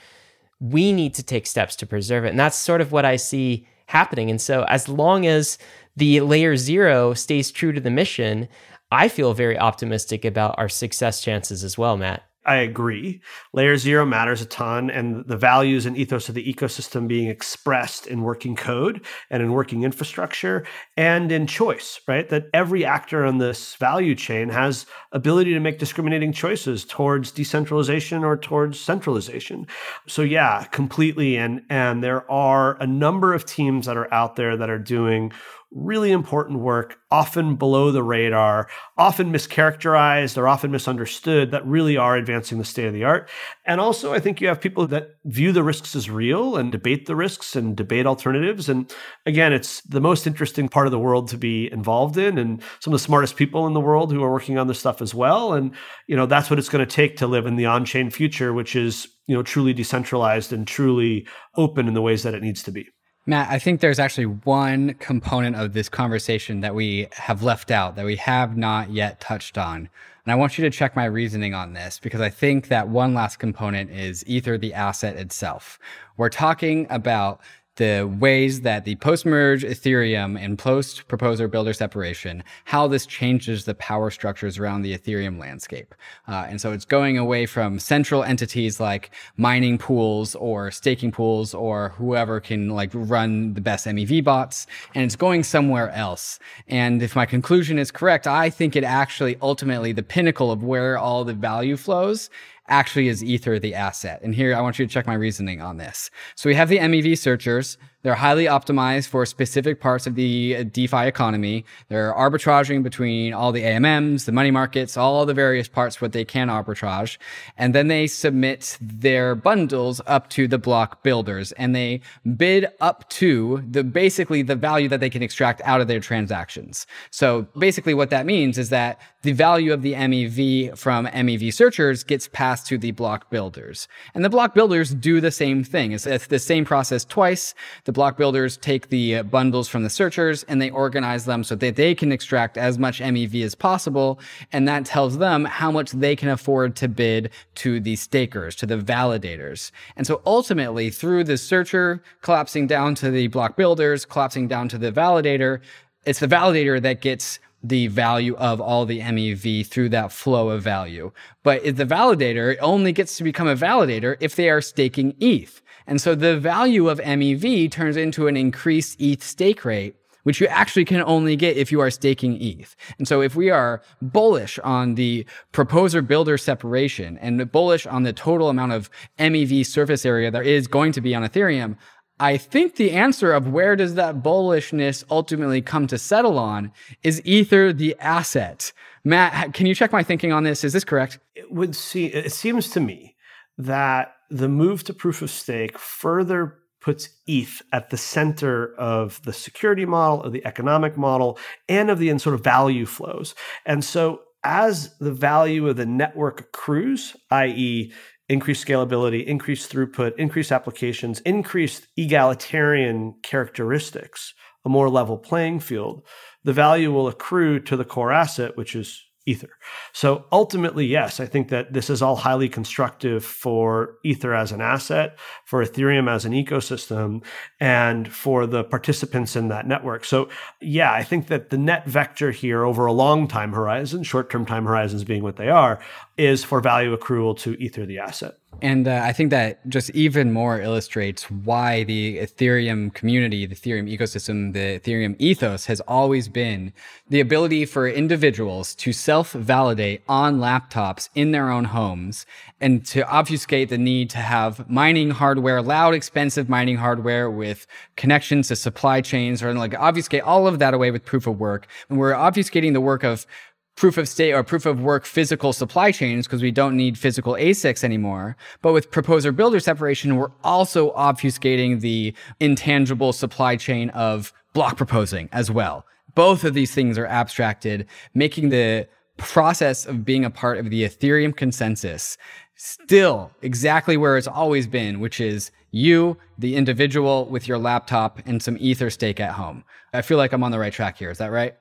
we need to take steps to preserve it. And that's sort of what I see happening. And so, as long as the layer zero stays true to the mission, I feel very optimistic about our success chances as well, Matt. I agree. Layer zero matters a ton, and the values and ethos of the ecosystem being expressed in working code and in working infrastructure and in choice, right? That every actor on this value chain has ability to make discriminating choices towards decentralization or towards centralization. So yeah, completely. And and there are a number of teams that are out there that are doing really important work, often below the radar, often mischaracterized or often misunderstood, that really are advancing the state of the art. And also, I think you have people that view the risks as real and debate the risks and debate alternatives. And again, it's the most interesting part of the world to be involved in, and some of the smartest people in the world who are working on this stuff as well. And you know, that's what it's going to take to live in the on-chain future, which is you know truly decentralized and truly open in the ways that it needs to be. Matt, I think there's actually one component of this conversation that we have left out that we have not yet touched on. And I want you to check my reasoning on this because I think that one last component is Ether, the asset itself. We're talking about the ways that the post-merge Ethereum and post-proposer builder separation, how this changes the power structures around the Ethereum landscape. Uh, and so it's going away from central entities like mining pools or staking pools or whoever can like run the best MEV bots, and it's going somewhere else. And if my conclusion is correct, I think it actually ultimately the pinnacle of where all the value flows actually is Ether the asset. And here I want you to check my reasoning on this. So we have the MEV searchers. They're highly optimized for specific parts of the DeFi economy. They're arbitraging between all the AMMs, the money markets, all the various parts what they can arbitrage. And then they submit their bundles up to the block builders and they bid up to the basically the value that they can extract out of their transactions. So basically what that means is that the value of the MEV from MEV searchers gets passed to the block builders. And the block builders do the same thing. It's, it's the same process twice. Block builders take the uh, bundles from the searchers and they organize them so that they can extract as much MEV as possible. And that tells them how much they can afford to bid to the stakers, to the validators. And so ultimately through the searcher collapsing down to the block builders, collapsing down to the validator, it's the validator that gets the value of all the MEV through that flow of value. But the validator only gets to become a validator if they are staking ETH. And so the value of MEV turns into an increased ETH stake rate which you actually can only get if you are staking ETH. And so if we are bullish on the proposer builder separation and bullish on the total amount of MEV surface area there is going to be on Ethereum, I think the answer of where does that bullishness ultimately come to settle on is Ether the asset. Matt, can you check my thinking on this? Is this correct? It would see it seems to me that the move to proof of stake further puts ETH at the center of the security model, of the economic model, and of the sort of value flows. And so as the value of the network accrues, i.e., increased scalability, increased throughput, increased applications, increased egalitarian characteristics, a more level playing field, the value will accrue to the core asset, which is Ether. So ultimately, yes, I think that this is all highly constructive for Ether as an asset, for Ethereum as an ecosystem, and for the participants in that network. So, yeah, I think that the net vector here over a long time horizon, short term time horizons being what they are, is for value accrual to Ether the asset. And uh, I think that just even more illustrates why the Ethereum community, the Ethereum ecosystem, the Ethereum ethos has always been the ability for individuals to self validate on laptops in their own homes and to obfuscate the need to have mining hardware, loud, expensive mining hardware with connections to supply chains or like obfuscate all of that away with proof of work. And we're obfuscating the work of proof of state or proof of work physical supply chains because we don't need physical ASICs anymore. But with proposer builder separation, we're also obfuscating the intangible supply chain of block proposing as well. Both of these things are abstracted, making the process of being a part of the Ethereum consensus still exactly where it's always been, which is you, the individual with your laptop and some ether stake at home. I feel like I'm on the right track here. Is that right?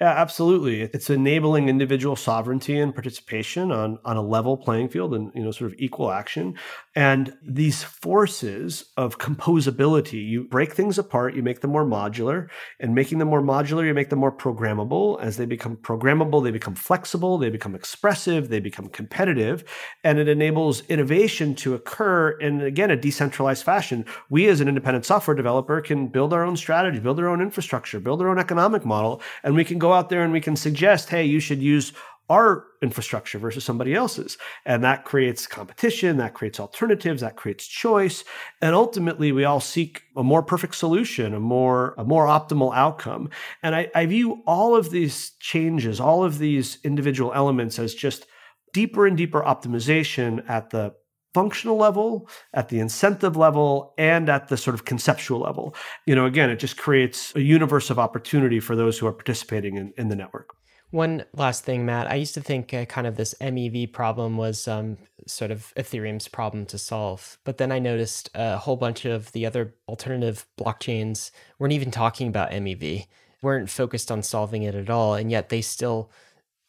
Yeah, absolutely. It's enabling individual sovereignty and participation on, on a level playing field and you know sort of equal action. And these forces of composability, you break things apart, you make them more modular, and making them more modular, you make them more programmable. As they become programmable, they become flexible, they become expressive, they become competitive, and it enables innovation to occur in again a decentralized fashion. We as an independent software developer can build our own strategy, build our own infrastructure, build our own economic model, and we can go out there and we can suggest, hey, you should use our infrastructure versus somebody else's. And that creates competition, that creates alternatives, that creates choice. And ultimately we all seek a more perfect solution, a more, a more optimal outcome. And I, I view all of these changes, all of these individual elements as just deeper and deeper optimization at the functional level, at the incentive level, and at the sort of conceptual level. You know, again, it just creates a universe of opportunity for those who are participating in, in the network. One last thing, Matt. I used to think uh, kind of this MEV problem was um, sort of Ethereum's problem to solve. But then I noticed a whole bunch of the other alternative blockchains weren't even talking about MEV, weren't focused on solving it at all. And yet they still,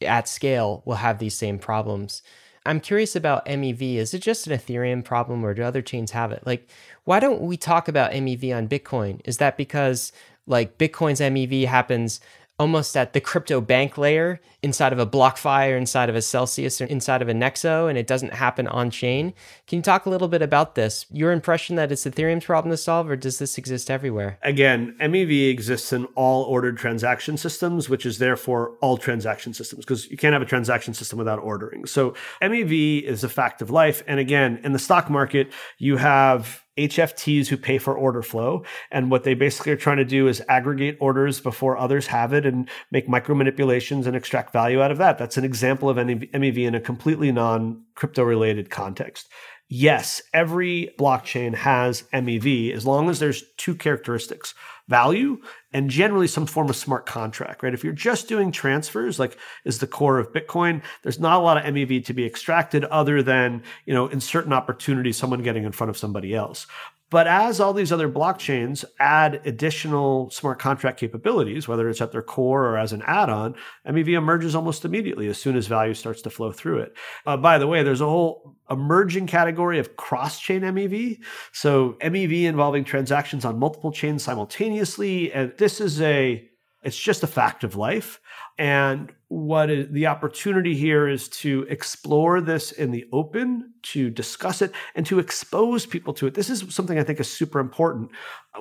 at scale, will have these same problems. I'm curious about MEV. Is it just an Ethereum problem or do other chains have it? Like, why don't we talk about MEV on Bitcoin? Is that because like Bitcoin's MEV happens almost at the crypto bank layer inside of a BlockFi or inside of a Celsius or inside of a Nexo, and it doesn't happen on chain. Can you talk a little bit about this? Your impression that it's Ethereum's problem to solve, or does this exist everywhere? Again, MEV exists in all ordered transaction systems, which is therefore all transaction systems, because you can't have a transaction system without ordering. So MEV is a fact of life. And again, in the stock market, you have HFTs who pay for order flow. And what they basically are trying to do is aggregate orders before others have it and make micro manipulations and extract value out of that. That's an example of MEV in a completely non crypto related context. Yes, every blockchain has MEV as long as there's two characteristics value and generally some form of smart contract, right? If you're just doing transfers, like is the core of Bitcoin, there's not a lot of MEV to be extracted other than, you know, in certain opportunities, someone getting in front of somebody else. But as all these other blockchains add additional smart contract capabilities, whether it's at their core or as an add on, MEV emerges almost immediately as soon as value starts to flow through it. Uh, by the way, there's a whole emerging category of cross chain MEV. So MEV involving transactions on multiple chains simultaneously. And this is a, it's just a fact of life. And what is, the opportunity here is to explore this in the open, to discuss it, and to expose people to it. This is something I think is super important.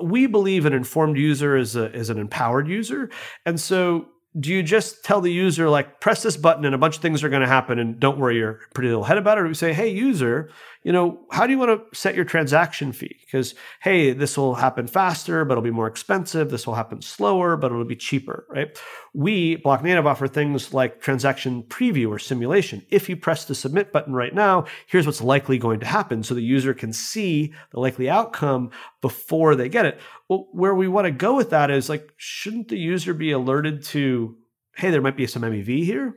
We believe an informed user is, a, is an empowered user. And so do you just tell the user like press this button and a bunch of things are going to happen and don't worry your pretty little head about it or do we say hey user you know how do you want to set your transaction fee? Because hey this will happen faster but it'll be more expensive. This will happen slower but it'll be cheaper right we Blocknative offer things like transaction preview or simulation if you press the submit button right now here's what's likely going to happen so the user can see the likely outcome before they get it well, where we want to go with that is like, shouldn't the user be alerted to, hey, there might be some MEV here?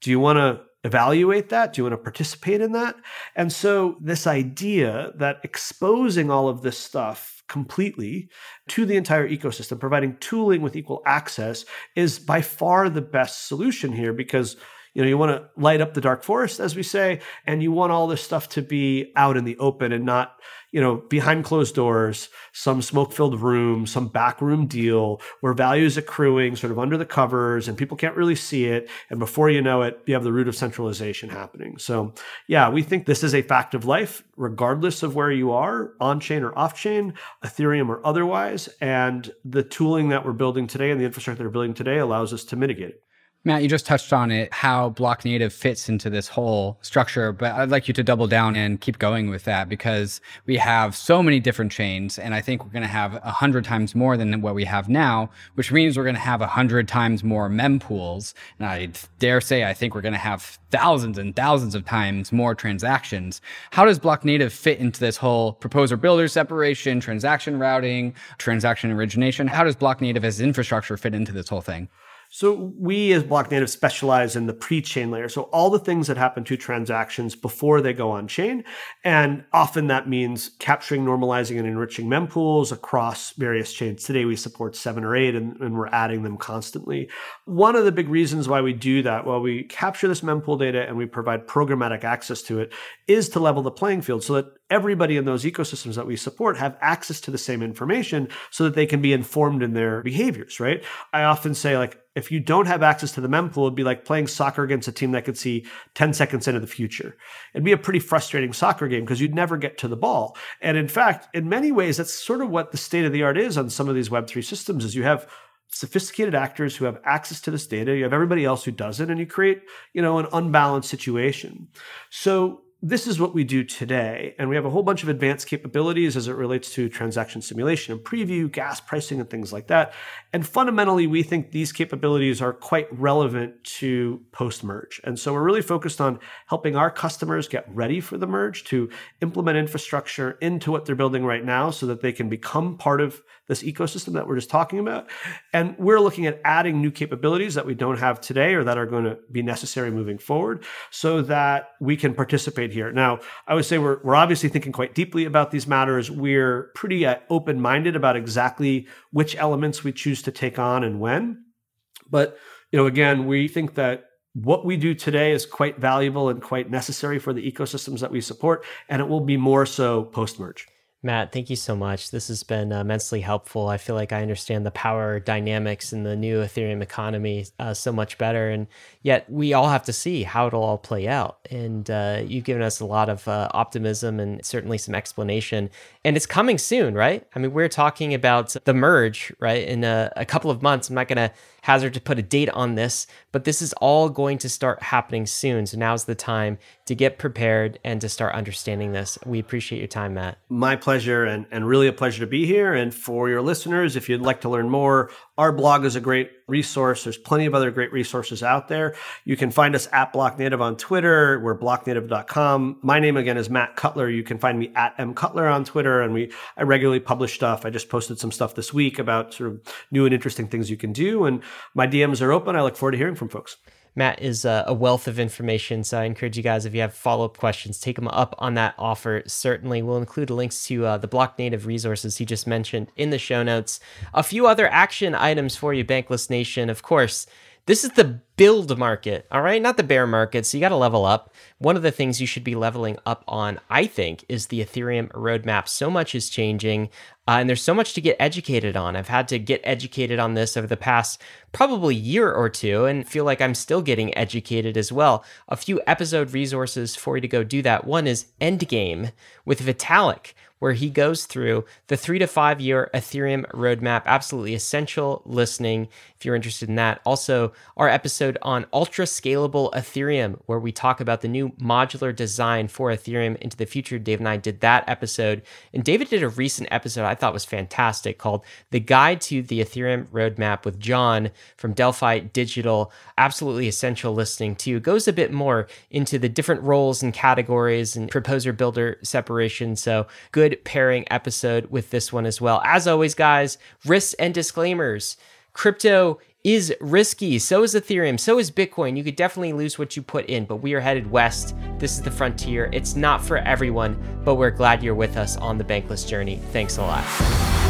Do you want to evaluate that? Do you want to participate in that? And so, this idea that exposing all of this stuff completely to the entire ecosystem, providing tooling with equal access, is by far the best solution here because you know you want to light up the dark forest as we say and you want all this stuff to be out in the open and not you know, behind closed doors, some smoke filled room, some backroom deal where value is accruing sort of under the covers and people can't really see it. And before you know it, you have the root of centralization happening. So, yeah, we think this is a fact of life, regardless of where you are, on chain or off chain, Ethereum or otherwise. And the tooling that we're building today and the infrastructure that we're building today allows us to mitigate it. Matt, you just touched on it, how Blocknative fits into this whole structure, but I'd like you to double down and keep going with that because we have so many different chains, and I think we're going to have a hundred times more than what we have now, which means we're going to have a hundred times more mempools, and I dare say I think we're going to have thousands and thousands of times more transactions. How does Blocknative fit into this whole proposer builder separation, transaction routing, transaction origination? How does Blocknative as infrastructure fit into this whole thing? So we as Blocknative specialize in the pre-chain layer. So all the things that happen to transactions before they go on chain. And often that means capturing, normalizing, and enriching mempools across various chains. Today we support seven or eight and, and we're adding them constantly. One of the big reasons why we do that, while we capture this mempool data and we provide programmatic access to it, is to level the playing field so that everybody in those ecosystems that we support have access to the same information so that they can be informed in their behaviors, right? I often say like if you don't have access to the mempool, it'd be like playing soccer against a team that could see 10 seconds into the future. It'd be a pretty frustrating soccer game because you'd never get to the ball. And in fact, in many ways, that's sort of what the state of the art is on some of these Web3 systems is you have sophisticated actors who have access to this data, you have everybody else who doesn't, and you create, you know, an unbalanced situation. So this is what we do today. And we have a whole bunch of advanced capabilities as it relates to transaction simulation and preview, gas pricing, and things like that. And fundamentally, we think these capabilities are quite relevant to post merge. And so we're really focused on helping our customers get ready for the merge to implement infrastructure into what they're building right now so that they can become part of this ecosystem that we're just talking about. And we're looking at adding new capabilities that we don't have today or that are going to be necessary moving forward so that we can participate here. Now, I would say we're, we're obviously thinking quite deeply about these matters. We're pretty uh, open minded about exactly which elements we choose to take on and when. But, you know, again, we think that what we do today is quite valuable and quite necessary for the ecosystems that we support, and it will be more so post merge. Matt, thank you so much. This has been uh, immensely helpful. I feel like I understand the power dynamics in the new Ethereum economy uh, so much better. And yet, we all have to see how it'll all play out. And uh, you've given us a lot of uh, optimism and certainly some explanation. And it's coming soon, right? I mean, we're talking about the merge, right? In a, a couple of months. I'm not going to hazard to put a date on this, but this is all going to start happening soon. So now's the time to get prepared and to start understanding this. We appreciate your time, Matt. My pleasure, and, and really a pleasure to be here. And for your listeners, if you'd like to learn more, our blog is a great resource. There's plenty of other great resources out there. You can find us at Blocknative on Twitter. We're blocknative.com. My name again is Matt Cutler. You can find me at M Cutler on Twitter. And we, I regularly publish stuff. I just posted some stuff this week about sort of new and interesting things you can do. And my DMs are open. I look forward to hearing from folks. Matt is a, wealth of information. So I encourage you guys, if you have follow up questions, take them up on that offer. Certainly, we'll include links to uh, the Blocknative resources he just mentioned in the show notes. A few other action items for you, Bankless Nation. Of course, this is the build market, all right? Not the bear market. So you got to level up. One of the things you should be leveling up on, I think, is the Ethereum roadmap. So much is changing, uh, and there's so much to get educated on. I've had to get educated on this over the past probably year or two and feel like I'm still getting educated as well. A few episode resources for you to go do that. One is Endgame with Vitalik where he goes through the three to five year Ethereum roadmap. Absolutely essential listening if you're interested in that. Also, our episode on ultra scalable Ethereum, where we talk about the new modular design for Ethereum into the future. Dave and I did that episode. And David did a recent episode I thought was fantastic called The Guide to the Ethereum Roadmap with Jon from Delphi Digital. Absolutely essential listening too. Goes a bit more into the different roles and categories and proposer builder separation. So, good pairing episode with this one as well. As always, guys, risks and disclaimers. Crypto is risky. So is Ethereum. So is Bitcoin. You could definitely lose what you put in, but we are headed west. This is the frontier. It's not for everyone, but we're glad you're with us on the bankless journey. Thanks a lot.